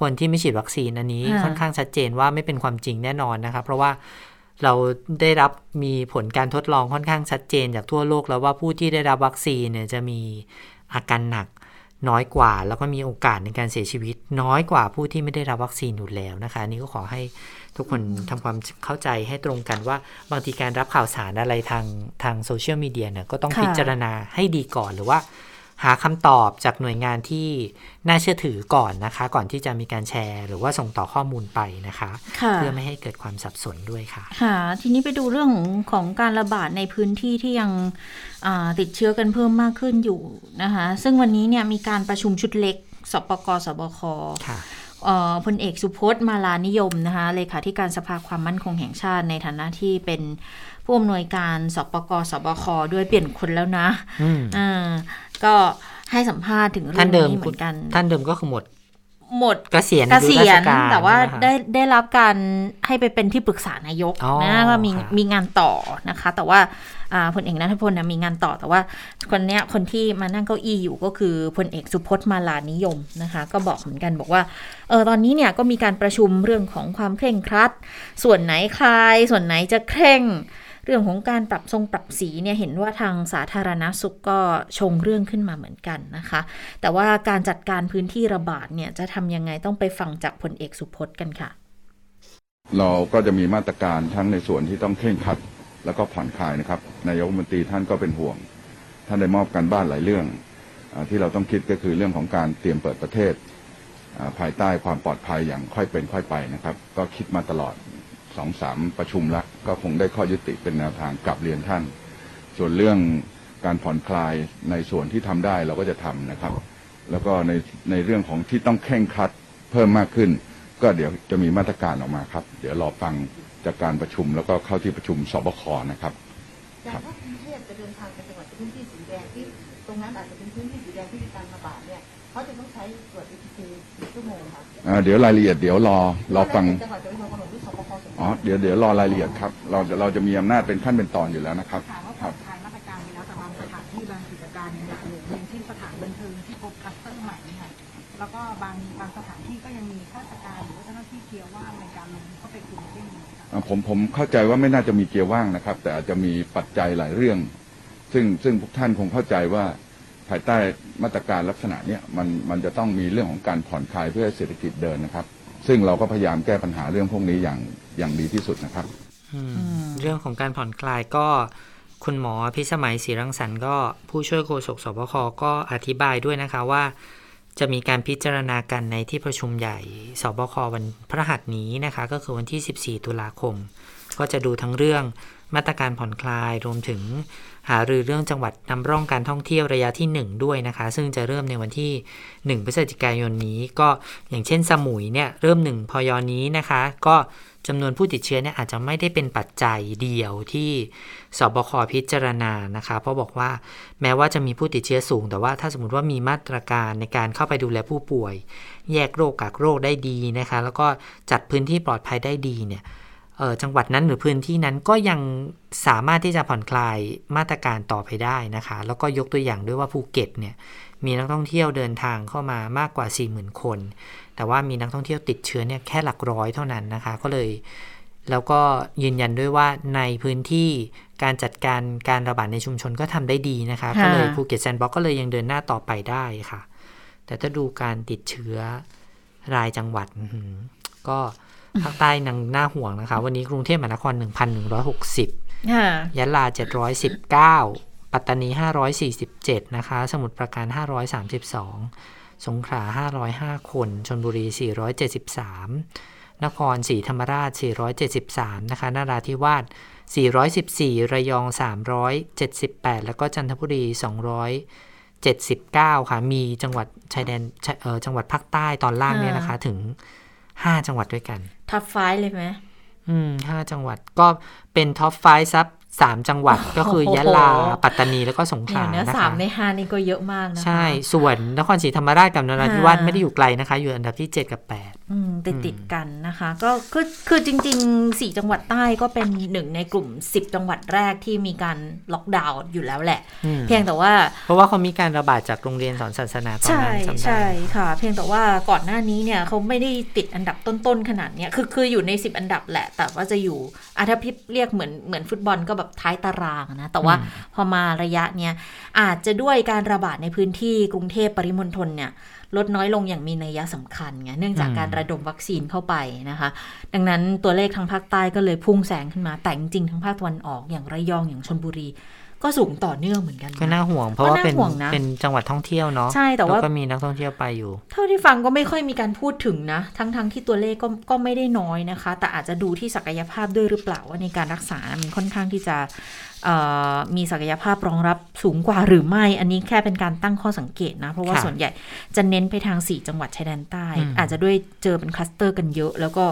คนที่ไม่ฉีดวัคซีนอันนี้ค่ะค่อนข้างชัดเจนว่าไม่เป็นความจริงแน่นอนนะคะเพราะว่าเราได้รับมีผลการทดลองค่อนข้างชัดเจนจากทั่วโลกแล้วว่าผู้ที่ได้รับวัคซีนเนี่ยจะมีอาการหนัก น้อยกว่า แล้วก็มีโอกาสในการเสียชีวิต น้อยกว่าผู้ที่ไม่ได้รับวัคซีนอยู่แล้วนะคะอันนี้ก็ขอให้ทุกคนทำความเข้าใจให้ตรงกันว่าบางทีการรับข่าวสารอะไรทางทางโซเชียลมีเดียเนี่ยก็ต้องค่ะพิจารณาให้ดีก่อนหรือว่า หาคำตอบจากหน่วยงานที่น่าเชื่อถือก่อนนะคะ ก่อนที่จะมีการแชร์ หรือว่าส่งต่อข้อมูลไปนะคะค่ะเพื่อไม่ให้เกิดความสับสนด้วยค่ะค่ะ ทีนี้ไปดูเรื่องของของการระบาดในพื้นที่ที่ยังอ่าติดเชื้อกันเพิ่มมากขึ้นอยู่นะคะ ซึ่งวันนี้เนี่ยมีการประชุมชุดเล็กสปกสบคค่ะเอ่อพลเอกสุพจน์มาลานิยมนะคะเลขาธิการสภาความมั่นคงแห่งชาติในฐานะที่เป็น ผู้อำนวยการสปกสบคด้วยเปลี่ยนคนแล้วนะอืมอ่าก็ให้สัมภาษณ์ถึงเรื่ท่าอนงเดิมนี้เหมือนกัน ท่านเดิมก็คือหมดหมดเกษียณเกอายุษีรายชณการแต่ว่าใช่ไหมคะได้ได้รับการให้ไปเป็นที่ปรึกษานายกอ๋อนะก็มีค่ะมีงานต่อนะคะ แต่ว่าอ่าพลเอกนัทพลนะมีงานต่อแต่ว่าคนเนี้ยคนที่มานั่งเก้าอี้อยู่ก็คือพลเอกสุพจน์มาลานิยมนะคะ ก็บอกเหมือนกันบอกว่าเออตอนนี้เนี่ยก็มีการประชุมเรื่องของความเคร่งครัด ส่วนไหนคลาย ส่วนไหนจะเคร่ง เรื่องของการปรับทรงปรับสีเนี่ยเห็นว่าทางสาธารณสุขก็ชงเรื่องขึ้นมาเหมือนกันนะคะ แต่ว่าการจัดการพื้นที่ระบาดเนี่ยจะทำยังไงต้องไปฟังจากพลเอกสุพจน์กันค่ะ เราก็จะมีมาตรการทั้งในส่วนที่ต้องเคร่งครัดแล้วก็ผ่อนคลายนะครับนายกรัฐมนตรีท่านก็เป็นห่วง ท่านได้มอบการบ้านหลายเรื่องอที่เราต้องคิดก็คือเรื่องของการเตรียมเปิดประเทศภายใต้ความปลอดภัยอย่างค่อยเป็นค่อยไปนะครับ ก็คิดมาตลอด สองสามประชุมแล้วก็คงได้ข้อยุติเป็นแนวทางกลับเรียนท่าน ส่วนเรื่องการผ่อนคลายในส่วนที่ทำได้เราก็จะทำนะครับ แล้วก็ในในเรื่องของที่ต้องเคร่งครัดเพิ่มมากขึ้น ก็เดี๋ยวจะมีมาตรการออกมาครับ เดี๋ยวรอฟังจากการประชุมแล้วก็เข้าที่ประชุมสบคนะครับอย่างถ้ากรุงเทพจะเดินทางไปจังหวัดพื้นที่สีแดงที่ตรงนั้นอาจจะเป็นพื้นที่สีแดงที่มีการระบาดเนี่ยเขาจะต้องใช้ตรวจ ATK กี่ชั่วโมงคะอ่าเดี๋ยวรายละเอียดเดี๋ยวรอรอฟัง อ๋อลาเดี๋ยวเดี๋ยวรอรายละเอียดครับ เราจะเราจะมีอำนาจเป็นขั้นเป็นตอนอยู่แล้วนะครับถามว่าครับผ่อนคลายมาตรการไปแล้วแต่บางสถานที่บางกิจการยังอยู่อย่างเช่นสถานบันเทิงที่พบคลัสเตอร์ใหม่เนี่ยค่ะแล้วก็บางบางสถานที่ก็ยังมีข้าราชการหรือว่าเจ้าหน้าที่เกียร์ว่างในการลงเข้าไปคุมเข้มอยู่ค่ะอ่าผมผมเข้าใจว่าไม่น่าจะมีเกียร์ว่างนะครับ แต่อาจจะมีปัจจัยหลายเรื่อง ซึ่งซึ่งพวกท่านคงเข้าใจว่าภายใต้มาตรการลักษณะเนี้ยมันมันจะต้องมีเรื่องของการผ่อนคลายเพื่อให้เศรษฐกิจเดินนะครับ ซึ่งเราก็พยายามแก้ปัญหาเรื่องพวกนี้อย่างอย่างดีที่สุดนะครับเรื่องของการผ่อนคลายก็คุณหมอพิสมัยศรีรังสรรค์ก็ผู้ช่วยโฆษกสบคก็อธิบายด้วยนะคะว่า จะมีการพิจารณากันในที่ประชุมใหญ่สบควันพระหัสนี้นะคะ ก็คือวันที่ 14 ตุลาคม ก็จะดูทั้งเรื่องมาตรการผ่อนคลายรวมถึง หารือเรื่องจังหวัดนำร่องการท่องเที่ยวระยะที่ 1 ด้วยนะคะ ซึ่งจะเริ่มในวันที่ 1 พฤศจิกายนนี้ ก็อย่างเช่นสมุยเนี่ยเริ่ม 1 พยนี้นะคะ ก็จำนวนผู้ติดเชื้อเนี่ยอาจจะไม่ได้เป็นปัจจัยเดียวที่สบคพิจารณานะคะ เพราะบอกว่าแม้ว่าจะมีผู้ติดเชื้อสูง แต่ว่าถ้าสมมติว่ามีมาตรการในการเข้าไปดูแลผู้ป่วย แยกโรคกักโรคได้ดีนะคะ แล้วก็จัดพื้นที่ปลอดภัยได้ดีเนี่ย จังหวัดนั้นหรือพื้นที่นั้นก็ยังสามารถที่จะผ่อนคลายมาตรการต่อไปได้นะคะ แล้วก็ยกตัวอย่างด้วยว่าภูเก็ตเนี่ยมีนักท่องเที่ยวเดินทางเข้ามามากกว่า 40,000 คน แต่ว่ามีนักท่องเที่ยวติดเชื้อเนี่ยแค่หลักร้อยเท่านั้นนะคะ ก็เลย แล้วก็ยืนยันด้วยว่าในพื้นที่การจัดการการระบาดในชุมชนก็ทำได้ดีนะคะค่ะก็เลยภูเก็ตแซนด์บ็อกก็เลยยังเดินหน้าต่อไปได้ค่ะ แต่ถ้าดูการติดเชื้อรายจังหวัดอื้อหือก็ ภาคใต้นังน่าห่วงนะคะ วันนี้กรุงเทพมหานคร 1,160ค่ะยะลา 719 ปัตตานี 547 นะคะ สมุทรปราการ 532 สงขลา 505 คนชนบุรี 473 นครศรีธรรมราช 473 นะคะนราธิวาส414 ระยอง 378 แล้วก็จันทบุรี 279 ค่ะ มีจังหวัดชายแดนชายเอ่อจังหวัดภาคใต้ตอนล่างเนี่ยนะคะ ถึง 5 จังหวัดด้วยกัน ท็อปไฟเลยไหมอืมห้าจังหวัดก็เป็นท็อปไฟซับ สามจังหวัดก็คือยะลา ปัตตานีแล้วก็สงขเดี๋ยลาวนะนะสาคะมในห้านี่ก็เยอะมากนะคะใช่ ส่วนนครศรีธรรมราชกับนราธิวาสค่ะไม่ได้อยู่ไกลนะคะ อยู่อันดับที่ 7 กับอืมติดติดๆกันนะคะ ก็คือคือจริงๆสี่จังหวัดใต้ก็เป็นหนึ่งในกลุ่ม 10 จังหวัดแรกที่มีการล็อกดาวน์อยู่แล้วแหละ8อืมเพียงแต่ว่า เพราะว่าเขามีการระบาดจากโรงเรียนสอนศาสนาตอนใช่นั้นจำได้ใช่ค่ะ เพียงแต่ว่าก่อนหน้านี้เนี่ยเขาไม่ได้ติดอันดับต้นๆขนาดเนี้ยคือคืออยู่ใน 10 อันดับแหละ แต่ว่าจะอยู่อาถ้าพิบเรียกเหมือนเหมือนฟุตบอลก็แบบท้ายตารางนะ แต่ว่าพอมาระยะเนี้ยอาจจะด้วยการระบาดในพื้นที่กรุงเทพปริมณฑลเนี่ยลดน้อยลงอย่างมีนัยสำคัญไงเนื่องจากการระดมวัคซีนเข้าไปนะคะ ดังนั้นตัวเลขทางภาคใต้ก็เลยพุ่งแสงขึ้นมาแต่จริงๆทางภาคตะวันออกอย่างระยองอย่างชนบุรี ก็สูงต่อเนื่องเหมือนกันนะก็น่าห่วง เพราะว่าก็น่าเป็นห่วงนะเป็นจังหวัดท่องเที่ยวเนาะใช่แต่ว่าล้ก็มีนักท่องเที่ยวไปอยู่ เท่าที่ฟังก็ไม่ค่อยมีการพูดถึงนะ ทั้งๆทที่ตัวเลขก็ก็ไม่ได้น้อยนะคะ แต่อาจจะดูที่ศักยภาพด้วยหรือเปล่าว่าในการรักษา มันค่อนข้างที่จะเอ่อมีศักยภาพรองรับสูงกว่าหรือไม่ อันนี้แค่เป็นการตั้งข้อสังเกตนะ เพราะว่าค่ะส่วนใหญ่จะเน้นไปทาง 4 จังหวัดชายแดนใต้อืมอาจจะด้วยเจอเป็นคลัสเตอร์กันเยอะ แล้วก็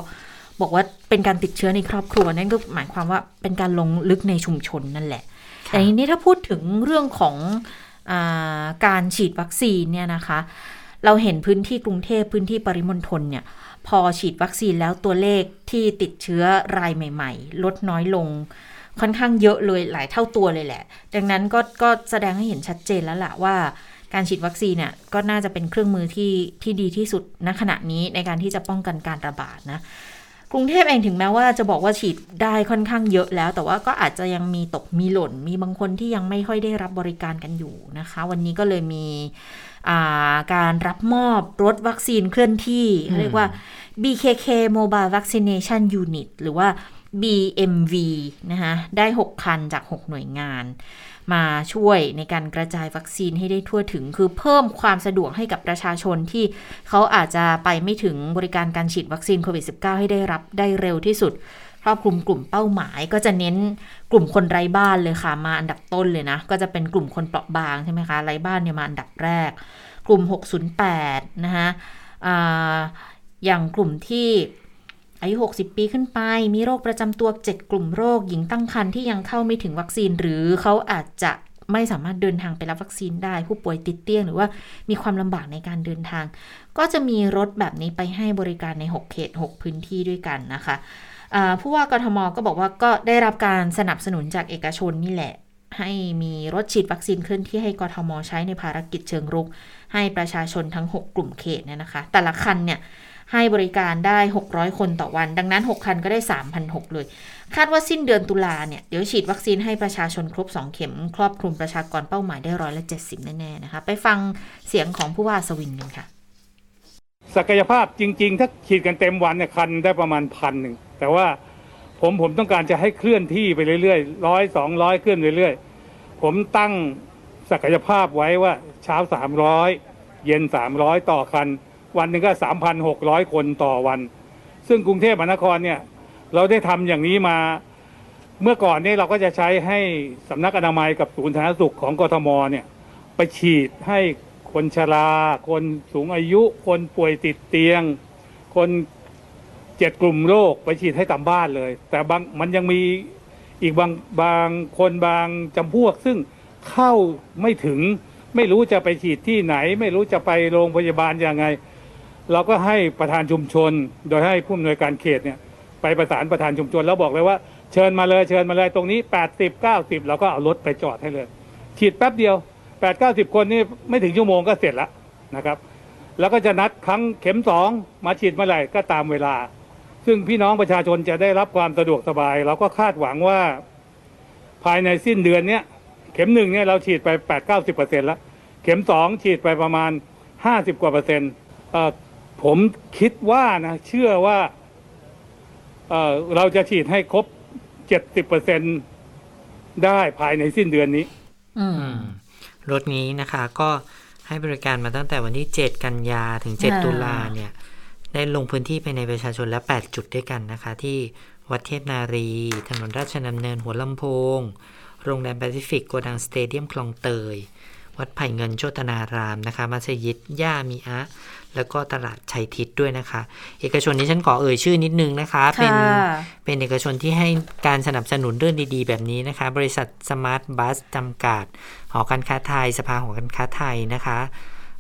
บอกว่าเป็นการติดเชื้อในครอบครัวนั่นก็หมายความว่าเป็นการลงลึกในชุมชนนั่นแหละ แต่ทีนี้ถ้าพูดถึงเรื่องของอาการฉีดวัคซีนเนี่ยนะคะ เราเห็นพื้นที่กรุงเทพพื้นที่ปริมณฑลเนี่ย พอฉีดวัคซีนแล้วตัวเลขที่ติดเชื้อรายใหม่ ๆ ลดน้อยลงค่อนข้างเยอะเลยหลายเท่าตัวเลยแหละ ดังนั้นก็ก็แสดงให้เห็นชัดเจนแล้วล่ะว่าการฉีดวัคซีนเนี่ยก็น่าจะเป็นเครื่องมือที่ที่ดีที่สุดณขณะนี้ในการที่จะป้องกันการระบาดนะ กรุงเทพเองถึงแม้ว่าจะบอกว่าฉีดได้ค่อนข้างเยอะแล้ว แต่ว่าก็อาจจะยังมีตกมีหล่น มีบางคนที่ยังไม่ค่อยได้รับบริการกันอยู่นะคะ วันนี้ก็เลยมีาการรับมอบรถวัคซีนเคลื่อนที่เรียกว่า BKK Mobile Vaccination Unit หรือว่า BMV นะคะได้ 6 คันจาก 6 หน่วยงาน มาช่วยในการกระจายวัคซีนให้ได้ทั่วถึง คือเพิ่มความสะดวกให้กับประชาชนที่เขาอาจจะไปไม่ถึงบริการการฉีดวัคซีนโควิด -19 ให้ได้รับได้เร็วที่สุดครอบคลุมกลุ่มเป้าหมายก็จะเน้นกลุ่มคนไร้บ้านเลยค่ะ มาอันดับต้นเลยนะ ก็จะเป็นกลุ่มคนเปราะบางใช่ไหมคะไร้บ้านเนี่ยมาอันดับแรก กลุ่ม 608 นะคะออย่างกลุ่มที่ อายุ 60 ปีขึ้นไป มีโรคประจำตัว 7 กลุ่มโรค หญิงตั้งครรภ์ที่ยังเข้าไม่ถึงวัคซีน หรือเขาอาจจะไม่สามารถเดินทางไปรับวัคซีนได้ ผู้ป่วยติดเตียงหรือว่ามีความลำบากในการเดินทาง ก็จะมีรถแบบนี้ไปให้บริการใน 6 เขต 6 พื้นที่ด้วยกันนะคะผู้ว่ากทมก็บอกว่าก็ได้รับการสนับสนุนจากเอกชนนี่แหละ ให้มีรถฉีดวัคซีนเคลื่อนที่ให้กทมใช้ในภารกิจเชิงรุก ให้ประชาชนทั้ง 6 กลุ่มเขตเนี่ยนะคะ แต่ละคันเนี่ย ให้บริการได้ 600 คนต่อวัน ดังนั้น 6 คันก็ได้ 3,600 เลย คาดว่าสิ้นเดือนตุลาเนี่ย เดี๋ยวฉีดวัคซีนให้ประชาชนครบ 2 เข็ม ครอบคลุมประชากรเป้าหมายได้ร้อยละ 70 แน่ ๆ นะคะ ไปฟังเสียงของผู้ว่าสวินกันค่ะ ศักยภาพจริง ๆ ถ้าฉีดกันเต็มวันเนี่ยคันได้ประมาณพันหนึ่ง แต่ว่าผมผมต้องการจะให้เคลื่อนที่ไปเรื่อยๆร้อยสองร้อยเคลื่อนเรื่อยๆ ผมตั้งศักยภาพไว้ว่าเช้าสามร้อยเย็นสามร้อยต่อคัน วันหนึ่งก็สามพันหกร้อยคนต่อวัน ซึ่งกรุงเทพมหานครเนี่ยเราได้ทำอย่างนี้มา เมื่อก่อนเนี้เราก็จะใช้ให้สำนักอนามัยกับศูนย์สาธารณสุขของกทมเนี่ยไปฉีดให้คนชรา คนสูงอายุ คนป่วยติดเตียง คนเจ็ดกลุ่มโรคไปฉีดให้ตามบ้านเลย แต่บางมันยังมีอีกบางบางคนบางจำพวก ซึ่งเข้าไม่ถึงไม่รู้จะไปฉีดที่ไหน ไม่รู้จะไปโรงพยาบาลยังไง เราก็ให้ประธานชุมชน โดยให้ผู้อำนวยการเขตเนี่ยไปประสานประธานชุมชน แล้วบอกเลยว่าเชิญมาเลยเชิญมาเลยตรงนี้ 80 90 เราก็เอารถไปจอดให้เลย ฉีดแป๊บเดียว 8 90 คนนี่ไม่ถึงชั่วโมงก็เสร็จแล้วนะครับ แล้วก็จะนัดครั้งเข็มสองมาฉีดเมื่อไหร่ก็ตามเวลา ซึ่งพี่น้องประชาชนจะได้รับความสะดวกสบาย เราก็คาดหวังว่า ภายในสิ้นเดือนเนี้ยเข็มหนึ่งเนี่ยเราฉีดไปแปดเก้าสิบเปอร์เซ็นแล้ว เข็มสองฉีดไปประมาณห้าสิบกว่าเปอร์เซ็นต์เอ่อ ผมคิดว่านะเชื่อว่าเอ่อเราจะฉีดให้ครบเจ็ดสิบเปอร์เซ็นได้ภายในสิ้นเดือนนี้อืมอืมรถนี้นะคะ ก็ให้บริการมาตั้งแต่วันที่ 7 กันยาถึงอ่า7ตุลาเนี่ย ได้ลงพื้นที่ไปในประชาชนแล้ว8จุดด้วยกันนะคะ ที่วัดเทพนารี ถนนราชดำเนินหัวลำโพง โรงแรมแปซิฟิกโกดังสเตเดียมคลองเตย วัดไผ่เงินโชตนารามนะคะมัสยิดย่ามีอะ แล้วก็ตลาดชัยทิศด้วยนะคะ เอกชนนี้ฉันขอเอ่ยชื่อนิดนึงนะคะ เป็นค่ะเป็นเอกชนที่ให้การสนับสนุนเรื่องดีๆ แบบนี้นะคะ บริษัทสมาร์ทบัสจำกัด หอการค้าไทย สภาหอการค้าไทยนะคะ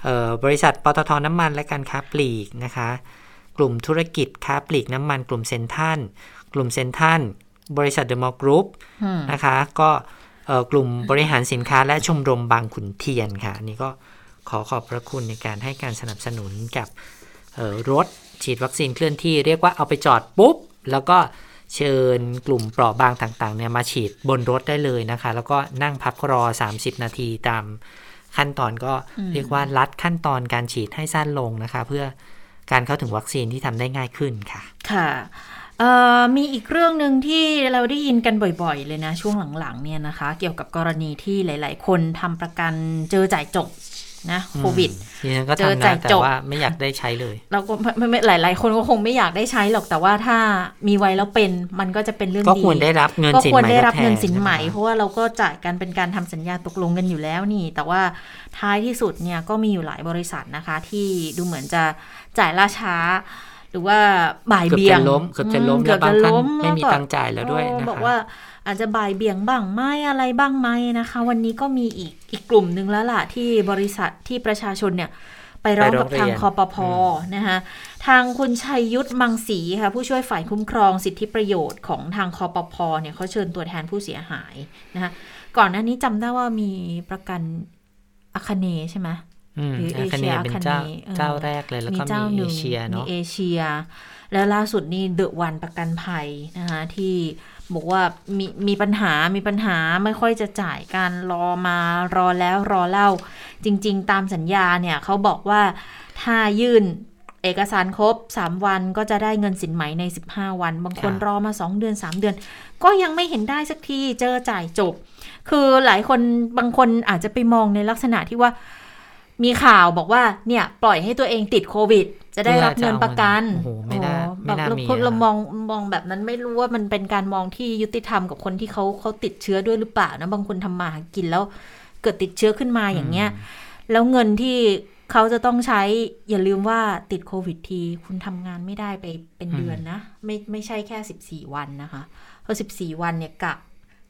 เอ่อบริษัทปตทน้ำมันและการค้าปลีกนะคะ กลุ่มธุรกิจค้าปลีกน้ำมัน กลุ่มเซ็นทรัลกลุ่มเซ็นทรัลบริษัทเดอะมอลล์กรุ๊ปอืมนะคะ ก็เอ่อกลุ่มบริหารสินค้าและชมรมบางขุนเทียนค่ะอันนี้ก็ ขอขอบพระคุณในการให้การสนับสนุนกับออรถฉีดวัคซีนเคลื่อนที่เรียกว่าเอาไปจอดปุ๊บ แล้วก็เชิญกลุ่มเปราะบางต่างๆเนี่ยมาฉีดบนรถได้เลยนะคะ แล้วก็นั่งพักรอ 30 นาทีตามขั้นตอนก็เรียกว่าลัดขั้นตอนการฉีดให้สั้นลงนะคะ เพื่อการเข้าถึงวัคซีนที่ทำได้ง่ายขึ้นค่ะ ค่ะมีอีกเรื่องหนึ่งที่เราได้ยินกันบ่อยๆ เลยนะ ช่วงหลังๆเนี่ยนะคะ เกี่ยวกับกรณีที่หลาย ๆ คนทำประกันเจอจ่ายจบ นะโควิดดิฉันก็เจอทำจ่านะยแต่จบว่าไม่อยากได้ใช้เลย เราก็ไม่ไม่หลาย ๆ คนก็คงไม่อยากได้ใช้หรอกแต่ว่าถ้ามีไว้แล้วเป็นมันก็จะเป็นเรื่องก็ดีควรได้รับเงินก็สินควรใหม่ได้ทดรับแทเงินสินใหม่ะคะเพราะว่าเราก็จ่ายกันเป็นการทำสัญญาตกลงกันอยู่แล้วนี่ แต่ว่าท้ายที่สุดเนี่ยก็มีอยู่หลายบริษัทนะคะ ที่ดูเหมือนจะจ่ายล่าช้าหรือว่าบ่ายเกือบเบี่ยจะงล้มเกือบจะล้มอืแล้วบางเกืท่านอบจะล้ไม่มีก็ตังค์จ่ายแล้วด้วยโอ้นะบอกคะว่า อาจจะบ่ายเบี่ยงบ้างไหมอะไรบ้างไหมนะคะ วันนี้ก็มีอีกอีกกลุ่มหนึ่งแล้วล่ะที่บริษัทที่ประชาชนเนี่ยไปร้องกับทางคอปพนะคะทางคุณชัยยุทธมังสีค่ะผู้ช่วยฝ่ายคุ้มครองสิทธิประโยชน์ของทางคอปพเนี่ยเขาเชิญตัวแทนผู้เสียหายนะคะก่อนหน้านี้จำได้ว่ามีประกันอาคเนย์ใช่ไหมอืมหรืออาคาเน Asia เป็นเจ้า Akane เออเจ้าแรกเลยแล้วมีก็เจ้ามีหเอนึ่งเชียมีเนาะเอเชีย แล้วล่าสุดนี่เดอะวันประกันภัยนะคะที่ บอกว่ามีมีปัญหา มีปัญหาไม่ค่อยจะจ่ายการรอมารอแล้วรอเล่า จริง ๆ ตามสัญญาเนี่ยเขาบอกว่าถ้ายื่นเอกสารครบ 3 วันก็จะได้เงินสินไหมใน 15 วัน บางคนค่ะรอมา 2 เดือน 3 เดือน ก็ยังไม่เห็นได้สักทีเจอจ่ายจบ คือหลายคนบางคนอาจจะไปมองในลักษณะที่ว่า มีข่าวบอกว่าเนี่ยปล่อยให้ตัวเองติดโควิด จะได้รับเงินประกันโอ้โหไม่น่าโอ้ไม่น่าแบบมีเราเราอะมองมองแบบนั้นไม่รู้ว่ามันเป็นการมองที่ยุติธรรมกับคนที่เขาเขาติดเชื้อด้วยหรือเปล่านะบางคนทำมาหากินแล้วเกิดติดเชื้อขึ้นมาอย่างเงี้ย แล้วเงินที่เขาจะต้องใช้อย่าลืมว่าติดโควิดที คุณทำงานไม่ได้ไปเป็นเดือนนะ ไม่ไม่ใช่แค่สิบสี่วันนะคะ เพราะสิบสี่วันเนี่ยกัก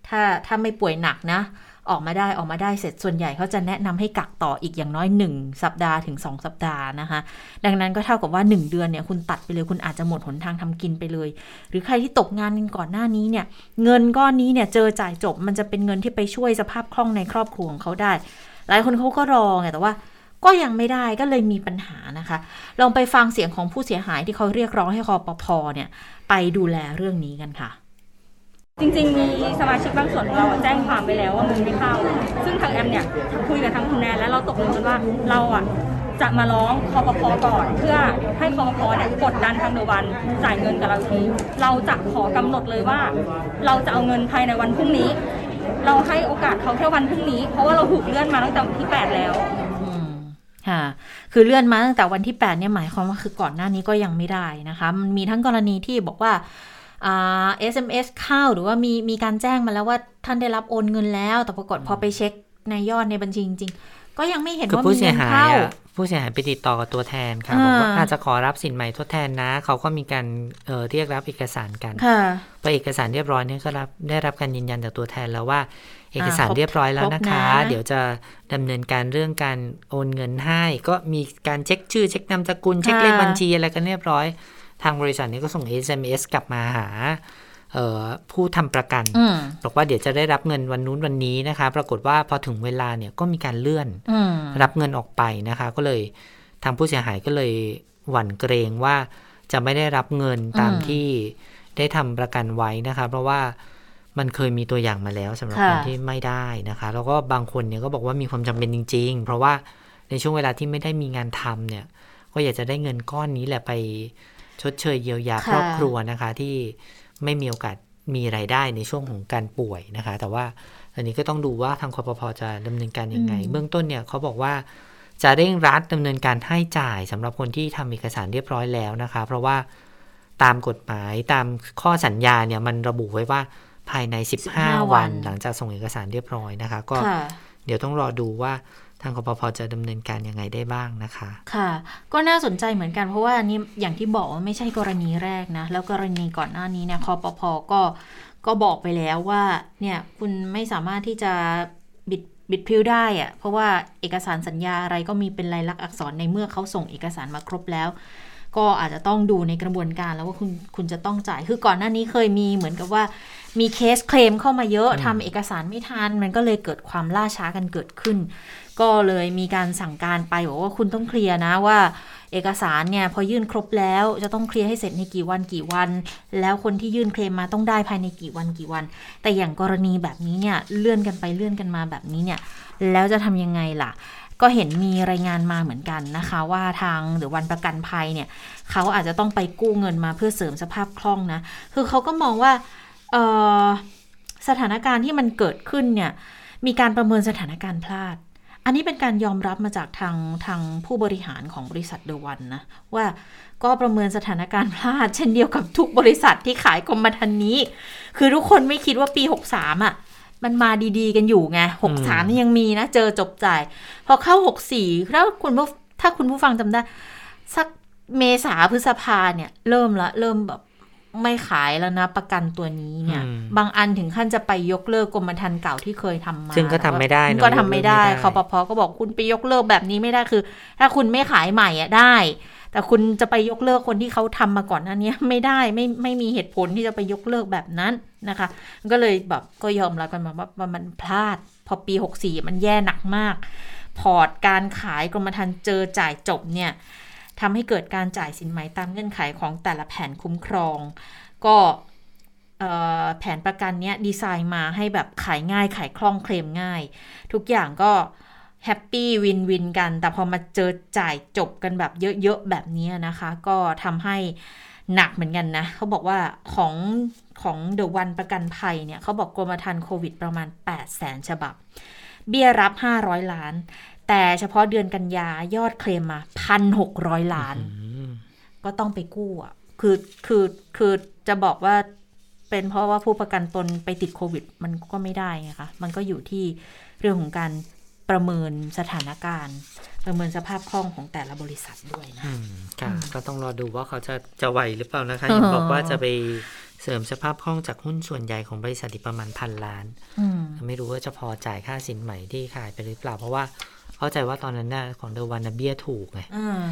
ถ้าถ้าไม่ป่วยหนักนะ ออกมาได้ออกมาได้เสร็จส่วนใหญ่เขาจะแนะนำให้กักต่ออีกอย่างน้อย 1 สัปดาห์ถึง 2 สัปดาห์นะคะ ดังนั้นก็เท่ากับว่า 1 เดือนเนี่ยคุณตัดไปเลยคุณอาจจะหมดหนทางทำกินไปเลย หรือใครที่ตกงานก่อนหน้านี้เนี่ยเงินก้อนนี้เนี่ยเจอจ่ายจบ มันจะเป็นเงินที่ไปช่วยสภาพคล่องในครอบครัวของเขาได้ หลายคนเขาก็รอไงแต่ว่าก็ยังไม่ได้ก็เลยมีปัญหานะคะ ลองไปฟังเสียงของผู้เสียหายที่เขาเรียกร้องให้คอปพเนี่ยไปดูแลเรื่องนี้กันค่ะ จริงๆ มีสมาชิกบางส่วนของเราแจ้งความไปแล้วว่ามึงไม่เข้า ซึ่งทางแอมเนี่ยคุยกับทางคุณแนนแล้วเราตกลงกันว่าเราอะจะมาร้องคอปพก่อนเพื่อให้คอปพเนี่ยกดดันทางเดวันจ่ายเงินกับเราที เราจะขอกำหนดเลยว่า เราจะเอาเงินภายในวันพรุ่งนี้ เราให้โอกาสเขาแค่วันพรุ่งนี้ เพราะว่าเราถูกเลื่อนมาตั้งแต่วันที่ 8 แล้วค่ะคือเลื่อนมาตั้งแต่วันที่ 8 เนี่ยหมายความว่าคือก่อนหน้านี้ก็ยังไม่ได้นะคะ มันมีทั้งกรณีที่บอกว่า อ่า SMS เข้าหรือว่ามีมีการแจ้งมาแล้วว่าท่านได้รับโอนเงินแล้ว แต่ปรากฏพอไปเช็คในยอดในบัญชีจริงๆ ก็ยังไม่เห็นคือว่าผู้มีเสีเงิยนหายเข้าอะผู้เสียหายไปติดต่อกับตัวแทนค่ะอ่าบอกว่าอาจจะขอรับสินใหม่ทดแทนนะ เขาก็มีการเอ่อเรียกรับเอกสารกันค่ะพอเอกสารเรียบร้อยเนี่ยก็รับได้รับการยืนยันจากตัวแทนแล้วว่า เอกสารครบเรียบร้อยแล้วนะคะครบนะเดี๋ยวจะดำเนินการเรื่องการโอนเงินให้ ก็มีการเช็คชื่อ เช็คนามสกุลเช็คเลขบัญชีอะไรกันเรียบร้อย ทางบริษัทนี้ก็ส่ง SMS กลับมาหาเอ่อผู้ทำประกันอืมบอกว่าเดี๋ยวจะได้รับเงินวันนู้นวันนี้นะคะ ปรากฏว่าพอถึงเวลาเนี่ยก็มีการเลื่อนอืมรับเงินออกไปนะคะ ก็เลยทางผู้เสียหายก็เลยหวั่นเกรงว่าจะไม่ได้รับเงินตามอืมที่ได้ทำประกันไว้นะคะ เพราะว่ามันเคยมีตัวอย่างมาแล้วสำหรับค่ะคนที่ไม่ได้นะคะ แล้วก็บางคนเนี่ยก็บอกว่ามีความจำเป็นจริง ๆ เพราะว่าในช่วงเวลาที่ไม่ได้มีงานทำเนี่ย ก็อยากจะได้เงินก้อนนี้แหละไป ชดเชยเยียวยาค่ะครอบครัวนะคะ ที่ไม่มีโอกาสมีรายได้ในช่วงของการป่วยนะคะ แต่ว่าอันนี้ก็ต้องดูว่าทางคอปพจะดำเนินการยังไง เบื้องต้นเนี่ยเขาบอกว่าจะเร่งรัดดำเนินการให้จ่ายสำหรับคนที่ทำเอกสารเรียบร้อยแล้วนะคะ เพราะว่าตามกฎหมายตามข้อสัญญาเนี่ยมันระบุไว้ว่าภายใน 15 วัน หลังจากส่งเอกสารเรียบร้อยนะคะ ก็ค่ะเดี๋ยวต้องรอดูว่า ทางคอปพจะดำเนินการยังไงได้บ้างนะคะ ค่ะ ก็น่าสนใจเหมือนกันเพราะว่าอันนี้อย่างที่บอกว่าไม่ใช่กรณีแรกนะ แล้วกรณีก่อนหน้านี้เนี่ยคอปพก็ก็บอกไปแล้วว่าเนี่ยคุณไม่สามารถที่จะบิดบิดพริ้วได้อะเพราะว่าเอกสารสัญญาอะไรก็มีเป็นลายลักษณ์อักษรในเมื่อเขาส่งเอกสารมาครบแล้ว ก็อาจจะต้องดูในกระบวนการแล้วว่าคุณคุณจะต้องจ่ายคือก่อนหน้านี้เคยมีเหมือนกับว่ามีเคสเคลมเข้ามาเยอะทำเอกสารไม่ทันมันก็เลยเกิดความล่าช้ากันเกิดขึ้น ก็เลยมีการสั่งการไปบอกว่าคุณต้องเคลียร์นะว่า เอกสารเนี่ยพอยื่นครบแล้วจะต้องเคลียร์ให้เสร็จในกี่วันกี่วัน แล้วคนที่ยื่นเคลมมาต้องได้ภายในกี่วันกี่วัน แต่อย่างกรณีแบบนี้เนี่ยเลื่อนกันไปเลื่อนกันมาแบบนี้เนี่ยแล้วจะทำยังไงล่ะ ก็เห็นมีรายงานมาเหมือนกันนะคะ ว่าทางหรือวันประกันภัยเนี่ยเขาอาจจะต้องไปกู้เงินมาเพื่อเสริมสภาพคล่องนะคือเขาก็มองว่าสถานการณ์ที่มันเกิดขึ้นเนี่ยมีการประเมินสถานการณ์พลาด อันนี้เป็นการยอมรับมาจากทางทางผู้บริหารของบริษัทเดอะวันนะ ว่าก็ประเมินสถานการณ์พลาด เช่นเดียวกับทุกบริษัทที่ขายกรมธรรม์นี้ คือทุกคนไม่คิดว่าปี 63อะมันมาดีๆกันอยู่ไง63นี่ยังมีนะ เจอจบจ่าย พอเข้า64ถ้าคุณผู้ถ้าคุณผู้ฟังจำได้ สักเมษาพฤษภาเนี่ย เริ่มละ เริ่มแบบ ไม่ขายแล้วนะประกันตัวนี้เนี่ยอืมบางอันถึงขั้นจะไปยกเลิกกรมธรรม์เก่าที่เคยทำมา ซึ่งก็ทำไม่ได้เนอะก็ทำไม่ได้ยกเลิกไม่ได้คอปพก็บอกคุณไปยกเลิกแบบนี้ไม่ได้คือ ถ้าคุณไม่ขายใหม่อะได้ แต่คุณจะไปยกเลิกคนที่เขาทำมาก่อนหน้านี้ไม่ได้ไม่ไม่มีเหตุผลที่จะไปยกเลิกแบบนั้นนะคะ ก็เลยแบบก็ยอมรับกันมาว่าว่ามันพลาด พอปี64มันแย่หนักมาก พอร์ตการขายกรมธรรม์เจอจ่ายจบเนี่ย ทำให้เกิดการจ่ายสินไหมตามเงื่อนไขของแต่ละแผนคุ้มครอง ก็เอ่อแผนประกันเนี้ยดีไซน์มาให้แบบขายง่ายขายคล่องเคลมง่าย ทุกอย่างก็ happy win-win กัน แต่พอมาเจอจ่ายจบกันแบบเยอะๆแบบนี้นะคะ ก็ทำให้หนักเหมือนกันนะ เขาบอกว่าของของเดอะวันประกันภัยเนี่ย เขาบอกกรมธรรม์โควิดประมาณ 8 0 0แสนฉบับ เบี้ยรับ 500 ล้าน แต่เฉพาะเดือนกันยายอดเคลมมา1,600ล้าน ก็ต้องไปกู้อะคือคือคือจะบอกว่าเป็นเพราะว่าผู้ประกันตนไปติดโควิด มันก็ไม่ได้ไงคะมันก็อยู่ที่เรื่องของการประเมินสถานการณ์ ประเมินสภาพคล่องของแต่ละบริษัทด้วยนะอืมค่ะก็ต้องรอดูว่าเขาจะจะไหวหรือเปล่านะคะอ๋อยังบอกว่าจะไปเสริมสภาพคล่องจากหุ้นส่วนใหญ่ของบริษัทอีกประมาณพันล้านอืมไม่รู้ว่าจะพอจ่ายค่าสินใหม่ที่ขายไปหรือเปล่า เพราะว่า เข้าใจว่าตอนนั้นน่ะของเดวันนะเบี้ยถูกไงอ่า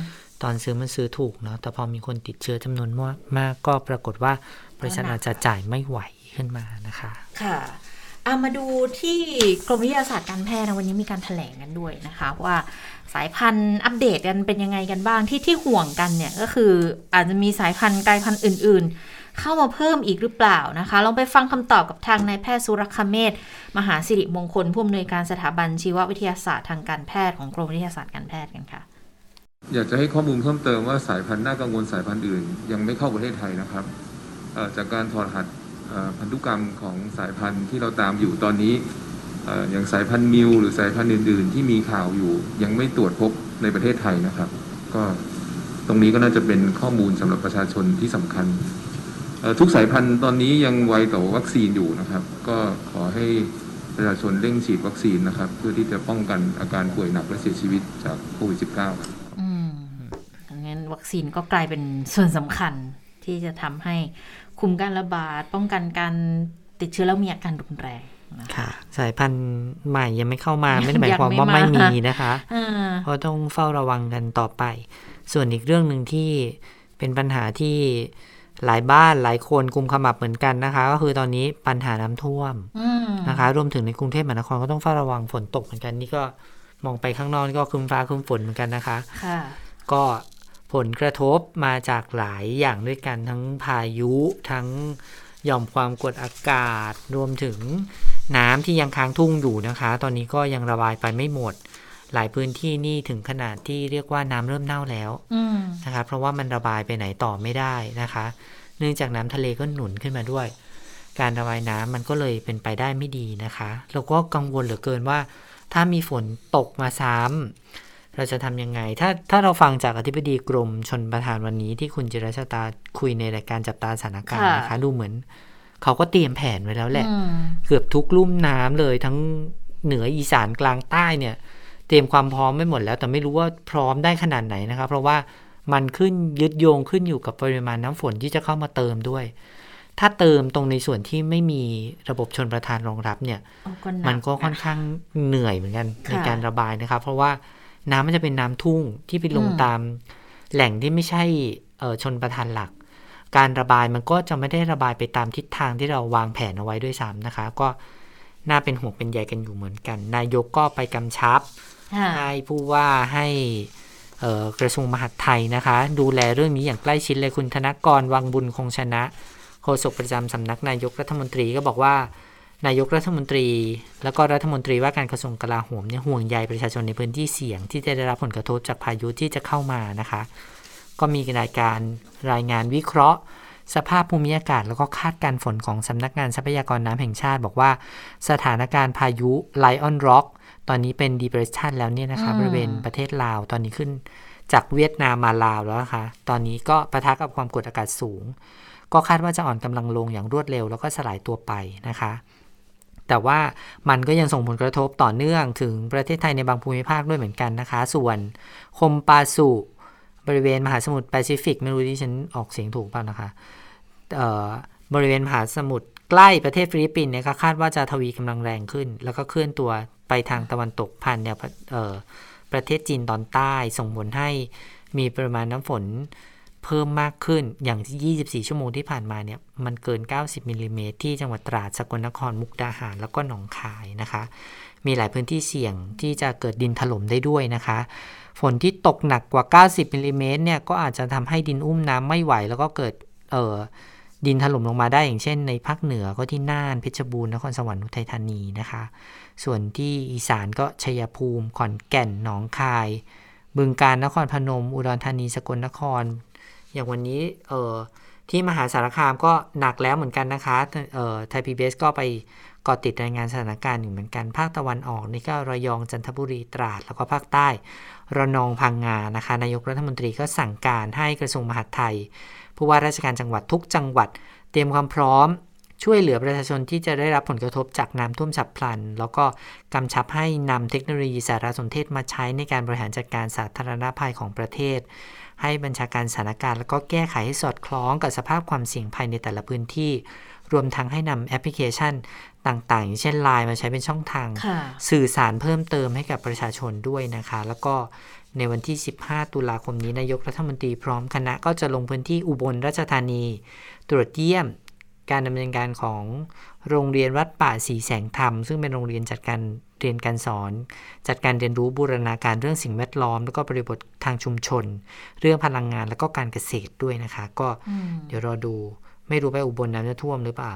ตอนซื้อมันซื้อถูกเนาะแต่พอมีคนติดเชื้อจำนวนมากมากก็ปรากฏว่าบริษัทอาจจะจ่ายไม่ไหวขึ้นมานะคะ ค่ะอามาดูที่กรมวิทยาศาสตร์การแพทย์นะวันนี้มีการแถลงกันด้วยนะคะ ว่าสายพันธุ์อัปเดตกันเป็นยังไงกันบ้างที่ที่ห่วงกันเนี่ยก็คืออาจจะมีสายพันธุ์กลายพันธุ์อื่น ๆ เข้ามาเพิ่มอีกหรือเปล่านะคะ ลองไปฟังคำตอบกับทางนายแพทย์สุรคเมธมหาสิริมงคลผู้อำนวยการสถาบันชีววิทยาศาสตร์ทางการแพทย์ของกรมวิทยาศาสตร์การแพทย์กันค่ะ อยากจะให้ข้อมูลเพิ่มเติมว่าสายพันธุ์น่ากังวลสายพันธุ์อื่น ยังไม่เข้าประเทศไทยนะครับจากการถอดรหัสพันธุกรรมของสายพันธุ์ที่เราตามอยู่ตอนนี้อย่างสายพันธุ์มิวหรือสายพันธุ์อื่น ๆ ที่มีข่าวอยู่ ยังไม่ตรวจพบในประเทศไทยนะครับ ก็ตรงนี้ก็น่าจะเป็นข้อมูลสำหรับประชาชนที่สำคัญ ทุกสายพันธุ์ตอนนี้ยังไวต่อวัคซีนอยู่นะครับ ก็ขอให้ประชาชนเร่งฉีดวัคซีนนะครับ เพื่อที่จะป้องกันอาการป่วยหนักและเสียชีวิตจากโควิด -19 ครับอืมงั้นวัคซีนก็กลายเป็นส่วนสำคัญที่จะทำให้คุมการระบาด ป้องกันการติดเชื้อแล้วมีอาการรุนแรงนะค่ะสายพันธุ์ใหม่ยังไม่เข้ามาไม่ได้หมายความว่ายังไม่ไม่มามีนะคะอ่าเพราะต้องเฝ้าระวังกันต่อไป ส่วนอีกเรื่องหนึ่งที่เป็นปัญหาที่ หลายบ้านหลายคนกุมขมับเหมือนกันนะคะ ก็คือตอนนี้ปัญหาน้ำท่วมอืมนะคะ รวมถึงในกรุงเทพมหานครก็ต้องเฝ้าระวังฝนตกเหมือนกันนี่ก็มองไปข้างนอกนี่ก็ครึ้มฟ้าครึ้มฝนเหมือนกันนะคะค่ะก็ผลกระทบมาจากหลายอย่างด้วยกันทั้งพายุทั้งหย่อมความกดอากาศ รวมถึงน้ำที่ยังค้างทุ่งอยู่นะคะ ตอนนี้ก็ยังระบายไปไม่หมด หลายพื้นที่นี่ถึงขนาดที่เรียกว่าน้ำเริ่มเน่าแล้วอืมนะคะเพราะว่ามันระบายไปไหนต่อไม่ได้นะคะ เนื่องจากน้ำทะเลก็หนุนขึ้นมาด้วย การระบายน้ำมันก็เลยเป็นไปได้ไม่ดีนะคะแล้วก็กังวลเหลือเกินว่า ถ้ามีฝนตกมาซ้ำเราจะทำยังไง ถ้าถ้าเราฟังจากอธิบดีกรมชนประทานวันนี้ที่คุณจิรชาตาคุยในรายการจับตาสถานการณ์ค่ะนะคะ ดูเหมือนเขาก็เตรียมแผนไว้แล้วแหละอืมเกือบทุกลุ่มน้ำเลยทั้งเหนืออีสานกลางใต้เนี่ย เตรียมความพร้อมไม่หมดแล้ว แต่ไม่รู้ว่าพร้อมได้ขนาดไหนนะคะเพราะว่ามันขึ้นยึดโยงขึ้นอยู่กับปริมาณน้ำฝนที่จะเข้ามาเติมด้วย ถ้าเติมตรงในส่วนที่ไม่มีระบบชนประทานรองรับเนี่ยเอาก็หนัมันก็ค่อนนะข้างเหนื่อยเหมือนกันค่ะในการระบายนะครับ เพราะว่าน้ำมันจะเป็นน้ำทุ่งที่ไปลงอืมตามแหล่งที่ไม่ใช่เอ่อชนประทานหลัก การระบายมันก็จะไม่ได้ระบายไปตามทิศทางที่เราวางแผนเอาไว้ด้วยซ้ำนะคะ ก็น่าเป็นห่วงเป็นใยกันอยู่เหมือนกัน นายกก็ไปกำชับค่ะ ให้ผู้ว่าให้กระทรวงมหาดไทยนะคะ ดูแลเรื่องนี้อย่างใกล้ชิดเลยคุณธนกรวังบุญคงชนะโฆษกประจำสำนักนายกรัฐมนตรีก็บอกว่า นายกรัฐมนตรี แล้วก็รัฐมนตรีว่าการกระทรวงกลาโหมเนี่ยห่วงใยประชาชนในพื้นที่เสี่ยงที่จะได้รับผลกระทบจากพายุที่จะเข้ามานะคะ ก็มีรายการรายงานวิเคราะห์สภาพภูมิอากาศแล้วก็คาดการณ์ฝนของสำนักงานทรัพยากรน้ำแห่งชาติ บอกว่า สถานการณ์พายุไลออนร็อก ตอนนี้เป็น depression แล้วเนี่ยนะคะอืมบริเวณประเทศลาวตอนนี้ขึ้นจากเวียดนามมาลาวแล้วนะคะ ตอนนี้ก็ปะทะกับความกดอากาศสูง ก็คาดว่าจะอ่อนกำลังลงอย่างรวดเร็วแล้วก็สลายตัวไปนะคะ แต่ว่ามันก็ยังส่งผลกระทบต่อเนื่องถึงประเทศไทยในบางภูมิภาคด้วยเหมือนกันนะคะ ส่วนคมปาสุบริเวณมหาสมุทรแปซิฟิกไม่รู้ที่ฉันออกเสียงถูกเปล่านะคะเอ่อบริเวณมหาสมุทร ใกล้ประเทศฟิลิปปินส์เนี่ยคาดว่าจะทวีกำลังแรงขึ้น แล้วก็เคลื่อนตัวไปทางตะวันตกผ่านแนวประเอ่อประเทศจีนตอนใต้ส่งผลให้มีปริมาณน้ำฝนเพิ่มมากขึ้นอย่างที่24 ชั่วโมงที่ผ่านมาเนี่ยมันเกิน 90มิลลิเมตรที่จังหวัดตราดสกลนครมุกดาหาร แล้วก็หนองคายนะคะ มีหลายพื้นที่เสี่ยงที่จะเกิดดินถล่มได้ด้วยนะคะ ฝนที่ตกหนักกว่า 90มิลลิเมตรเนี่ยก็อาจจะทำให้ดินอุ้มน้ำไม่ไหวแล้วก็เกิดเอ่อ ดินถล่มลงมาได้อย่างเช่นในภาคเหนือก็ที่น่านเพชรบูรณ์นครสวรรค์อุทัยธานีนะคะ ส่วนที่อีสานก็ชัยภูมิ ขอนแก่นหนองคาย บึงกาฬนครพนม อุดรธานีสกลนคร อย่างวันนี้เออที่มหาสารคามก็หนักแล้วเหมือนกันนะคะเออไทยพีบีก็ไปกาะติดรายงานสถานการณ์อยู่เหมือนกัน ภาคตะวันออกนี่ก็ระยองจันทบุรีตราด แล้วก็ภาคใต้ ระนองพังงานะคะ นายกรัฐมนตรีก็สั่งการให้กระทรวงมหาดไทย ผู้ว่าราชการจังหวัดทุกจังหวัด เตรียมความพร้อมช่วยเหลือประชาชนที่จะได้รับผลกระทบจากน้ำท่วมฉับพลัน แล้วก็กำชับให้นำเทคโนโลยีสารสนเทศมาใช้ในการบริหารจัดการสาธารณภัยของประเทศ ให้บัญชาการสถานการณ์แล้วก็แก้ไขให้สอดคล้องกับสภาพความเสี่ยงภัยในแต่ละพื้นที่ รวมทั้งให้นำแอปพลิเคชันต่างๆ อย่างเช่น Line มาใช้เป็นช่องทางค่ะสื่อสารเพิ่มเติมให้กับประชาชนด้วยนะคะ แล้วก็ในวันที่ 15 ตุลาคมนี้นายกรัฐมนตรีพร้อมคณะก็จะลงพื้นที่อุบลราชธานี ตรวจเยี่ยมการดำเนินการของโรงเรียนวัดป่าสีแสงธรรม ซึ่งเป็นโรงเรียนจัดการเรียนการสอน จัดการเรียนรู้บูรณาการเรื่องสิ่งแวดล้อม แล้วก็บริบททางชุมชน เรื่องพลังงานแล้วก็การเกษตรด้วยนะคะ ก็อืมเดี๋ยวรอดู ไม่รู้ไปอุบลน้ำจะท่วมหรือเปล่า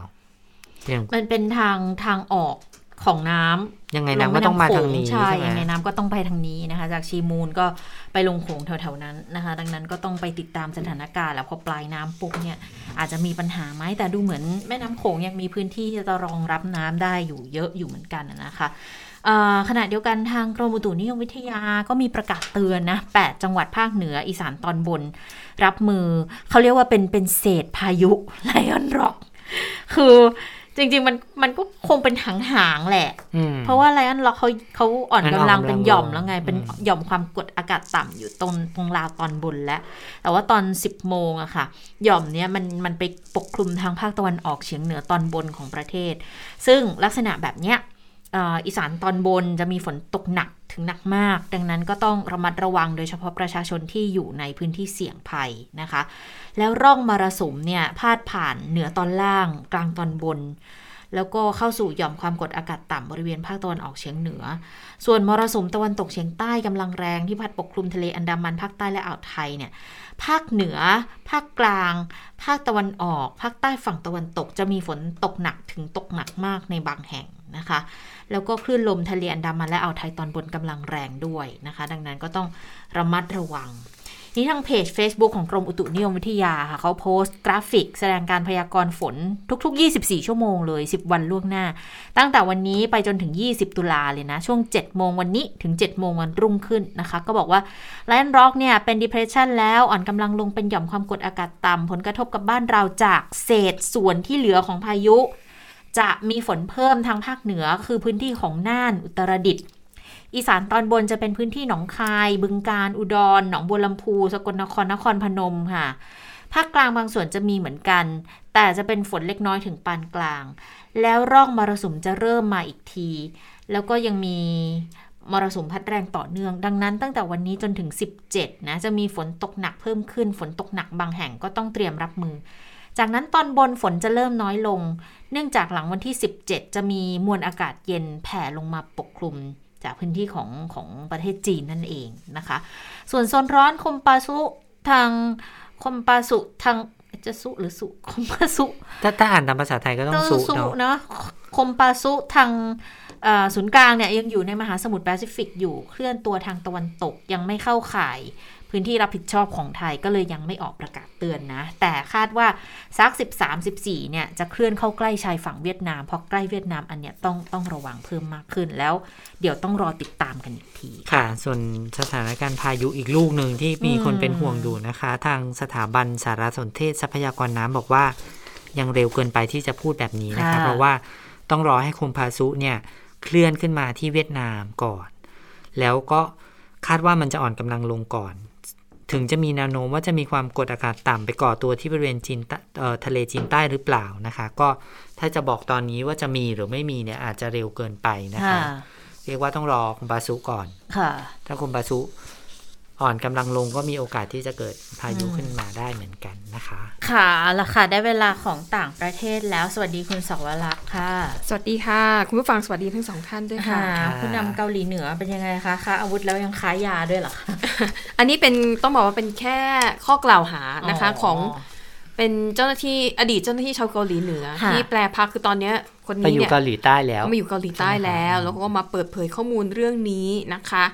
ยังมันเป็นทางทางออกของน้ำยังไงน้ำก็ต้องมาทางนี้ใช่ใช่ไหมยังไงน้ำก็ต้องไปทางนี้นะคะ จากชีมูลก็ไปลงโขงแถวๆนั้นนะคะ ดังนั้นก็ต้องไปติดตามสถานการณ์แล้วพอปลายน้ำปุ๊บเนี่ย อาจจะมีปัญหาไหมแต่ดูเหมือนแม่น้ำโขงยังมีพื้นที่ที่จะรองรับน้ำได้อยู่เยอะอยู่เหมือนกันนะคะเอ่อ ขณะเดียวกันทางกรมอุตุนิยมวิทยาก็มีประกาศเตือนนะ 8 จังหวัดภาคเหนืออีสานตอนบน รับมือ เขาเรียกว่าเป็นเป็นเศษพายุไลออนร็อก คือจริง ๆ มันมันก็คงเป็นหางๆแหละอืมเพราะว่าไลออนร็อกเขาเขาอ่อนมันกำอ่อนลังกำลังเป็นหย่อมลงแล้วไง เป็นอืมหย่อมความกดอากาศต่ำอยู่ตรงตรงลาวตอนบนแล้ว แต่ว่าตอน 10โมงอะค่ะ หย่อมเนี้ยมันมันไปปกคลุมทางภาคตะวันออกเฉียงเหนือตอนบนของประเทศ ซึ่งลักษณะแบบเนี้ยเอ่ออีสานตอนบนจะมีฝนตกหนักถึงหนักมาก ดังนั้นก็ต้องระมัดระวังโดยเฉพาะประชาชนที่อยู่ในพื้นที่เสี่ยงภัยนะคะ แล้วร่องมรสุมเนี่ยพาดผ่านเหนือตอนล่างกลางตอนบน แล้วก็เข้าสู่หย่อมความกดอากาศต่ำบริเวณภาคตะวันออกเฉียงเหนือ ส่วนมรสุมตะวันตกเฉียงใต้กำลังแรงที่พัดปกคลุมทะเลอันดามันภาคใต้และอ่าวไทยเนี่ยภาคเหนือ ภาคกลาง ภาคตะวันออก ภาคใต้ฝั่งตะวันตกจะมีฝนตกหนักถึงตกหนักมากในบางแห่งนะคะ แล้วก็คลื่นลมทะเลอันดามันและอ่าวไทยตอนบนกำลังแรงด้วยนะคะ ดังนั้นก็ต้องระมัดระวัง นี่ทางเพจ Facebook ของกรมอุตุนิยมวิทยาค่ะเขาโพสต์กราฟิก แสดงการพยากรณ์ฝนทุก ๆ 24 ชั่วโมงเลย 10 วันล่วงหน้า ตั้งแต่วันนี้ไปจนถึง 20 ตุลาเลยนะ ช่วง 7 โมงวันนี้ถึง 7 โมงวันรุ่งขึ้นนะคะ ก็บอกว่าไลออนร็อกเนี่ยเป็น depression แล้วอ่อนกำลังลงเป็นหย่อมความกดอากาศต่ำผลกระทบกับบ้านเราจากเศษส่วนที่เหลือของพายุ จะมีฝนเพิ่มทางภาคเหนือคือพื้นที่ของน่านอุตรดิตถ์ อีสานตอนบนจะเป็นพื้นที่หนองคาย บึงกาฬอุดร หนองบัวลำพู สกลนคร นครพนมค่ะ ภาคกลางบางส่วนจะมีเหมือนกัน แต่จะเป็นฝนเล็กน้อยถึงปานกลาง แล้วร่องมรสุมจะเริ่มมาอีกที แล้วก็ยังมีมรสุมพัดแรงต่อเนื่อง ดังนั้นตั้งแต่วันนี้จนถึง 17 นะ จะมีฝนตกหนักเพิ่มขึ้น ฝนตกหนักบางแห่งก็ต้องเตรียมรับมือ จากนั้นตอนบนฝนจะเริ่มน้อยลง เนื่องจากหลังวันที่ 17 จะมีมวลอากาศเย็นแผ่ลงมาปกคลุม จากพื้นที่ของของประเทศจีนนั่นเองนะคะ ส่วนโซนร้อนคมปาซุทางคมปาสุทางจะสุหรือสุคมปาสุถ้าถ้าอ่านตามภาษาไทยก็ต้องสุเนาะเนาะคมปาซุทางเอ่อศูนย์กลางเนี่ยยังอยู่ในมหาสมุทรแปซิฟิกอยู่เคลื่อนตัวทางตะวันตกยังไม่เข้าข่าย พื้นที่รับผิดชอบของไทยก็เลยยังไม่ออกประกาศเตือนนะ แต่คาดว่าสัก 13-14 เนี่ยจะเคลื่อนเข้าใกล้ชายฝั่งเวียดนามเพราะใกล้เวียดนามอันเนี้ยต้องต้องระวังเพิ่มมากขึ้นแล้ว เดี๋ยวต้องรอติดตามกันอีกที ค่ะ ส่วนสถานการณ์พายุอีกลูกหนึ่งที่มีคนอืมเป็นห่วงอยู่นะคะ ทางสถาบันสารสนเทศทรัพยากรน้ำบอกว่า ยังเร็วเกินไปที่จะพูดแบบนี้นะคะค่ะเพราะว่าต้องรอให้คมพาซุเนี่ยเคลื่อนขึ้นมาที่เวียดนามก่อน แล้วก็คาดว่ามันจะอ่อนกำลังลงก่อน ถึงจะมีแนวโน้มว่าจะมีความกดอากาศต่ำไปก่อตัวที่บริเวณจีนใต้เอ่อทะเลจีนใต้หรือเปล่านะคะ ก็ถ้าจะบอกตอนนี้ว่าจะมีหรือไม่มีเนี่ยอาจจะเร็วเกินไปนะคะค่ะเรียกว่าต้องรอคมพาซุก่อนค่ะถ้าคมปาซุ อ่อนกำลังลงก็มีโอกาสที่จะเกิดพายุขึ้นมาได้เหมือนกันนะคะ ค่ะเอาละค่ะ ได้เวลาของต่างประเทศแล้ว สวัสดีคุณสวรักษ์ค่ะ สวัสดีค่ะ คุณผู้ฟังสวัสดีทั้งสองท่านด้วยค่ะค่ะผู้นำเกาหลีเหนือเป็นยังไงคะค้าอาวุธแล้วยังค้ายาด้วยเหรอคะอันนี้เป็นต้องบอกว่าเป็นแค่ข้อกล่าวหานะคะอ๋อของเป็นเจ้าหน้าที่อดีตเจ้าหน้าที่ชาวเกาหลีเหนือค่ะที่แปลพักคือตอนเนี้ยคนไปนี้อยู่เนี่ยเกาหลีใต้แล้วมาอยู่เกาหลีใต้แล้วใช่ไหมคะแล้วก็มาเปิดเผยข้อมูลเรื่องนี้นะคะ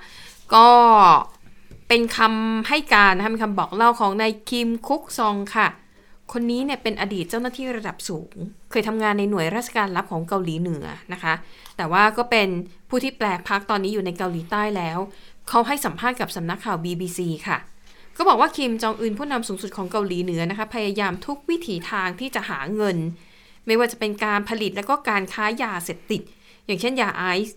ก็ เป็นคำให้การนะคะเป็นคำบอกเล่าของนายคิมคุกซองค่ะ คนนี้เนี่ยเป็นอดีตเจ้าหน้าที่ระดับสูง เคยทำงานในหน่วยราชการลับของเกาหลีเหนือนะคะ แต่ว่าก็เป็นผู้ที่แปลพักตอนนี้อยู่ในเกาหลีใต้แล้ว เขาให้สัมภาษณ์กับสำนักข่าว BBC ค่ะก็บอกว่าคิมจองอึนผู้นำสูงสุดของเกาหลีเหนือนะคะ พยายามทุกวิถีทางที่จะหาเงิน ไม่ว่าจะเป็นการผลิตและก็การค้ายาเสพติด อย่างเช่นยาไอซ์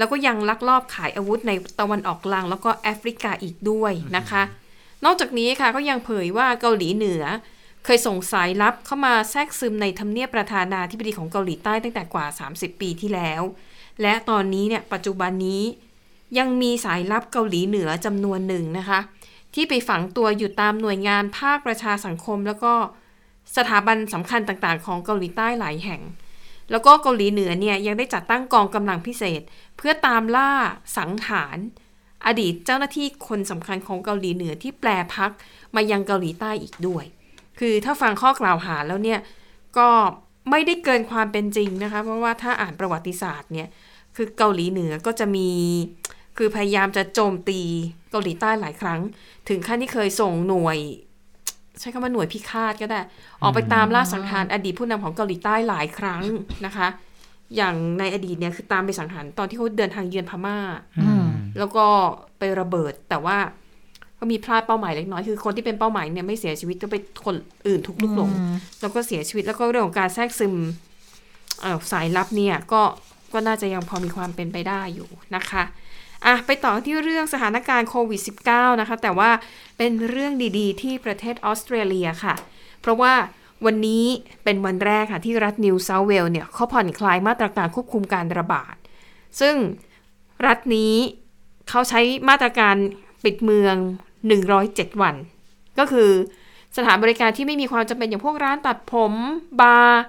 แล้วก็ยังลักลอบขายอาวุธในตะวันออกกลาง แล้วก็แอฟริกาอีกด้วยนะคะ นอกจากนี้ค่ะก็ยังเผยว่าเกาหลีเหนือ เคยส่งสายลับเข้ามาแทรกซึมในทำเนียบประธานาธิบดีของเกาหลีใต้ตั้งแต่กว่า 30 ปีที่แล้ว และตอนนี้เนี่ยปัจจุบันนี้ยังมีสายลับเกาหลีเหนือจำนวนหนึ่งนะคะ ที่ไปฝังตัวอยู่ตามหน่วยงานภาคประชาสังคม แล้วก็สถาบันสำคัญต่างๆ ของเกาหลีใต้หลายแห่ง แล้วก็เกาหลีเหนือเนี่ยยังได้จัดตั้งกองกำลังพิเศษ เพื่อตามล่าสังหาร อดีตเจ้าหน้าที่คนสำคัญของเกาหลีเหนือที่แปลพักมายังเกาหลีใต้อีกด้วย คือถ้าฟังข้อกล่าวหาแล้วเนี่ยก็ไม่ได้เกินความเป็นจริงนะคะ เพราะว่าถ้าอ่านประวัติศาสตร์เนี่ยคือเกาหลีเหนือก็จะมีคือพยายามจะโจมตีเกาหลีใต้หลายครั้ง ถึงขั้นที่เคยส่งหน่วย ใช้คำว่าหน่วยพิฆาตก็ได้ ออกไปตามล่าสังหารอดีตผู้นำของเกาหลีใต้หลายครั้งนะคะ อย่างในอดีตเนี่ยคือตามไปสังหารตอนที่เขาเดินทางเยือนพม่าอืมแล้วก็ไประเบิดแต่ว่าก็มีพลาดเป้าหมายเล็กน้อยคือคนที่เป็นเป้าหมายเนี่ยไม่เสียชีวิตก็ไปคนอื่นถูกลุกหลง แล้วก็เสียชีวิตแล้วก็เรื่องของการแทรกซึมเอ่อสายลับเนี่ยก็ก็น่าจะยังพอมีความเป็นไปได้อยู่นะคะ อะไปต่อที่เรื่องสถานการณ์โควิด -19 นะคะ แต่ว่าเป็นเรื่องดีๆ ที่ประเทศออสเตรเลียค่ะ เพราะว่าวันนี้เป็นวันแรกค่ะที่รัฐนิวเซาท์เวลส์เนี่ยเขาผ่อนคลายมาตรการควบคุมการระบาด ซึ่งรัฐนี้เขาใช้มาตรการปิดเมือง 107 วัน ก็คือสถานบริการที่ไม่มีความจำเป็นอย่างพวกร้านตัดผม บาร์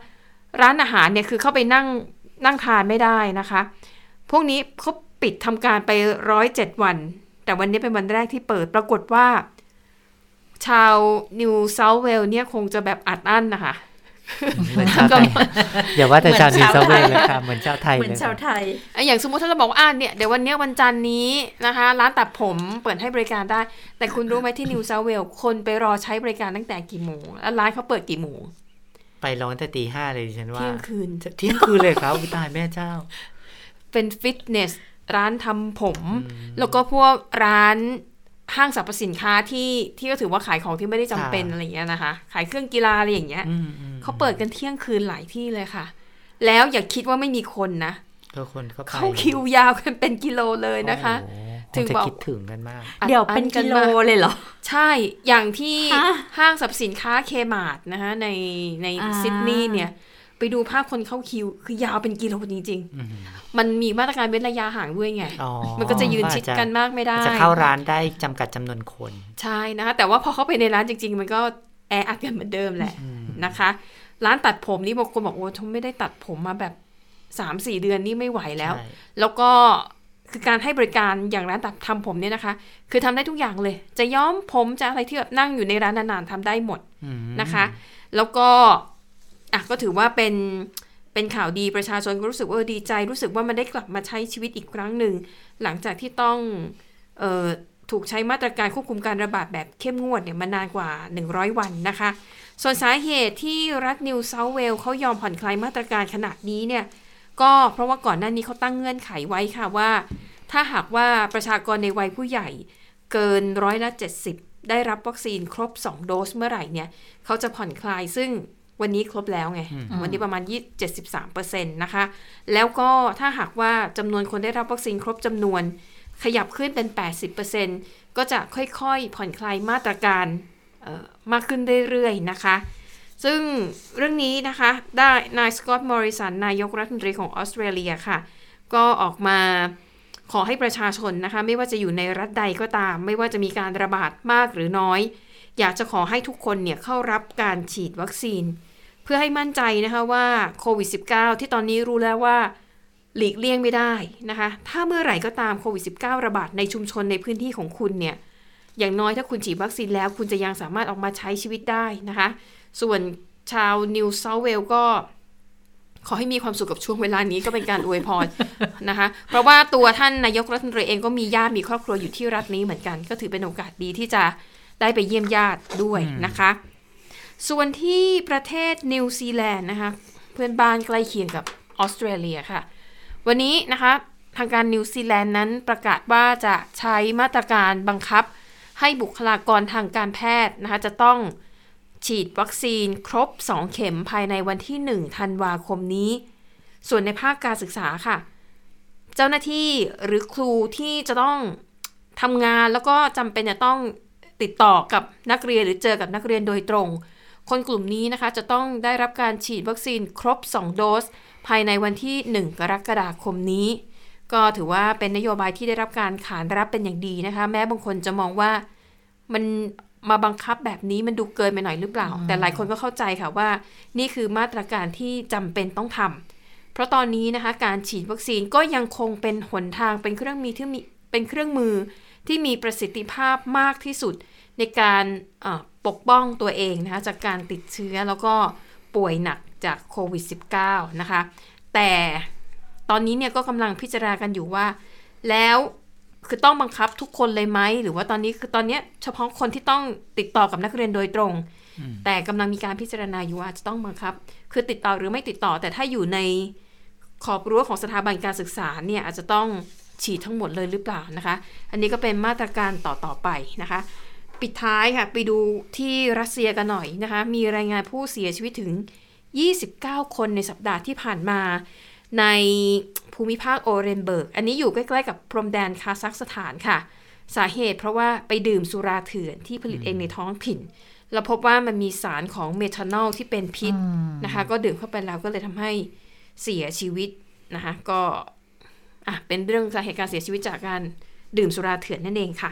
ร้านอาหารเนี่ยคือเข้าไปนั่งนั่งทานไม่ได้นะคะ พวกนี้เขา ปิดทำการไปร้อยเจ็ดวัน แต่วันนี้เป็นวันแรกที่เปิดปรากฏว่า ชาวนิวเซาท์เวลส์เนี่ยคงจะแบบอัดอั้นนะคะเหมือนชาวไทยอย่าว่าแต่ชาวเหมืนิอวนเซาชาวเวไทยลเลยค่ะเหมือนชาวไทยเหมือนเลยชาวไทยอะอย่างสมมติถ้าเราบอกว่าอ่าเนี่ยเดี๋ยววันเนี้ยวันจันทร์นี้นะคะ ร้านตัดผมเปิดให้บริการได้ แต่คุณรู้ไหมที่นิวเซาท์เวลส์คนไปรอใช้บริการตั้งแต่กี่โมงแล้วร้านเขาเปิดกี่โมงไปร้อนแต่ตีห้าเลยดิฉันว่าเที่ยงคืนเที่ยงคืนเลยครับอุ๊ยตายแม่เจ้า เป็นฟิตเนส ร้านทำผม แล้วก็พวกร้านห้างสรรพสินค้าที่ที่ก็ถือว่าขายของที่ไม่ได้จำเป็นค่ะอะไรอย่างเงี้ยนะคะ ขายเครื่องกีฬาอะไรอย่างเงี้ยอืมอืมเขาเปิดกันเที่ยงคืนหลายที่เลยค่ะ แล้วอย่าคิดว่าไม่มีคนนะก็คนก็ไปเข้าคิวยาวกันเป็นกิโลเลยนะคะโอ้โหถึงคจะบอกคิดถึงกันมาก เดี๋ยวเป็นกิโลเลยเหรอ ใช่ อย่างที่ฮะห้างสรรพสินค้าเคมาร์ทนะคะในในอ่าซิดนีย์เนี่ย ไปดูภาพคนเข้าคิว คือยาวเป็นกิโลจริงอืมๆมันมีมาตรการเว้นระยะห่างด้วยไงอ๋อมันก็จะยืนชิดกันมากไม่ได้ จะเข้าร้านได้จำกัดจำนวนคน ใช่นะคะแต่ว่าพอเข้าไปในร้านจริง ๆ มันก็แออัดกันเหมือนเดิมแหละอืมนะคะ ร้านตัดผมนี่บางคนบอกโอ้ฉันไม่ได้ตัดผมมาแบบสามสี่เดือนนี่ไม่ไหวแล้วใช่แล้วก็คือการให้บริการอย่างร้านตัดทำผมเนี่ยนะคะ คือทำได้ทุกอย่างเลย จะย้อมผมจะอะไรที่แบบนั่งอยู่ในร้านนานๆทำได้หมดอืมนะคะ แล้วก็ อะก็ถือว่าเป็นเป็นข่าวดีประชาชนก็รู้สึกว่าดีใจรู้สึกว่ามันได้กลับมาใช้ชีวิตอีกครั้งหนึ่ง หลังจากที่ต้องเออถูกใช้มาตรการควบคุมการระบาดแบบเข้มงวดเนี่ยมานานกว่า 100 วันนะคะ ส่วนสาเหตุที่รัฐนิวเซาเวลเขายอมผ่อนคลายมาตรการขนาดนี้เนี่ยก็เพราะว่าก่อนหน้านี้เขาตั้งเงื่อนไขไว้ค่ะว่า ถ้าหากว่าประชากรในวัยผู้ใหญ่เกินร้อยละ 70 ได้รับวัคซีนครบ 2 โดสเมื่อไหร่เนี่ยเขาจะผ่อนคลายซึ่ง วันนี้ครบแล้วไง วันนี้ประมาณ20 73%นะคะ แล้วก็ถ้าหากว่าจำนวนคนได้รับวัคซีนครบจำนวน ขยับขึ้นเป็น80%ก็จะค่อยๆ ผ่อนคลายมาตรการเอ่อมากขึ้นเรื่อยๆนะคะ ซึ่งเรื่องนี้นะคะ ได้นายสกอตต์มอริสัน นายกรัฐมนตรีของออสเตรเลียค่ะ ก็ออกมาขอให้ประชาชนนะคะ ไม่ว่าจะอยู่ในรัฐใดก็ตาม ไม่ว่าจะมีการระบาดมากหรือน้อย อยากจะขอให้ทุกคนเนี่ยเข้ารับการฉีดวัคซีน เพื่อให้มั่นใจนะคะว่าโควิด -19 ที่ตอนนี้รู้แล้วว่าหลีกเลี่ยงไม่ได้นะคะ ถ้าเมื่อไหร่ก็ตามโควิด -19 ระบาดในชุมชนในพื้นที่ของคุณเนี่ย อย่างน้อยถ้าคุณฉีดวัคซีนแล้ว คุณจะยังสามารถออกมาใช้ชีวิตได้นะคะ ส่วนชาวนิวเซาท์เวลส์ก็ ขอให้มีความสุขกับช่วงเวลานี้ก็เป็นการอวยพรนะคะ เพราะว่าตัวท่านนายกรัฐมนตรีเองก็มีญาติมีครอบครัวอยู่ที่รัฐนี้เหมือนกัน ก็ถือเป็นโอกาสดีที่จะได้ไปเยี่ยมญาติด้วยนะคะ ส่วนที่ประเทศนิวซีแลนด์นะคะ เพื่อนบ้านใกล้เคียงกับออสเตรเลียค่ะ วันนี้นะคะทางการนิวซีแลนด์นั้นประกาศว่าจะใช้มาตรการบังคับ ให้บุคลากรทางการแพทย์นะคะจะต้องฉีดวัคซีนครบ 2 เข็มภายในวันที่ 1 ธันวาคมนี้ ส่วนในภาคการศึกษาค่ะ เจ้าหน้าที่หรือครูที่จะต้องทำงานแล้วก็จำเป็นจะต้องติดต่อกับนักเรียนหรือเจอกับนักเรียนโดยตรง คนกลุ่มนี้นะคะจะต้องได้รับการฉีดวัคซีนครบ 2 โดส ภายในวันที่ 1 กรกฎาคมนี้ ก็ถือว่าเป็นนโยบายที่ได้รับการขานรับเป็นอย่างดีนะคะ แม้บางคนจะมองว่ามันมาบังคับแบบนี้มันดูเกินไปหน่อยหรือเปล่า แต่หลายคนก็เข้าใจค่ะว่า นี่คือมาตรการที่จำเป็นต้องทำเพราะตอนนี้นะคะการฉีดวัคซีนก็ยังคงเป็นหนทางเป็นเครื่องมีที่มีเป็นเครื่องมือที่มีประสิทธิภาพมากที่สุดในการเอ่อ ปกป้องตัวเองนะคะจากการติดเชื้อแล้วก็ป่วยหนักจากโควิด -19 นะคะ แต่ตอนนี้เนี่ยก็กำลังพิจารณากันอยู่ว่า แล้วคือต้องบังคับทุกคนเลยไหม หรือว่าตอนนี้คือตอนเนี้ยเฉพาะคนที่ต้องติดต่อกับนักเรียนโดยตรง แต่กำลังมีการพิจารณาอยู่ว่าจะต้องบังคับ คือติดต่อหรือไม่ติดต่อ แต่ถ้าอยู่ในขอบรั้วของสถาบันการศึกษาเนี่ยอาจจะต้องฉีดทั้งหมดเลยหรือเปล่านะคะ อันนี้ก็เป็นมาตรการต่อต่อไปนะคะ ปิดท้ายค่ะ ไปดูที่รัสเซียกันหน่อยนะคะ มีรายงานผู้เสียชีวิตถึง 29 คนในสัปดาห์ที่ผ่านมา ในภูมิภาคโอเรนเบิร์ก อันนี้อยู่ใกล้ๆกับพรมแดนคาซัคสถานค่ะ สาเหตุเพราะว่าไปดื่มสุราเถื่อนที่ผลิตเองในท้องถิ่น แล้วพบว่ามันมีสารของเมทานอลที่เป็นพิษนะคะ ก็ดื่มเข้าไปแล้วก็เลยทำให้เสียชีวิตนะคะก็อะเป็นเรื่องสาเหตุการเสียชีวิตจากการดื่มสุราเถื่อนนั่นเองค่ะ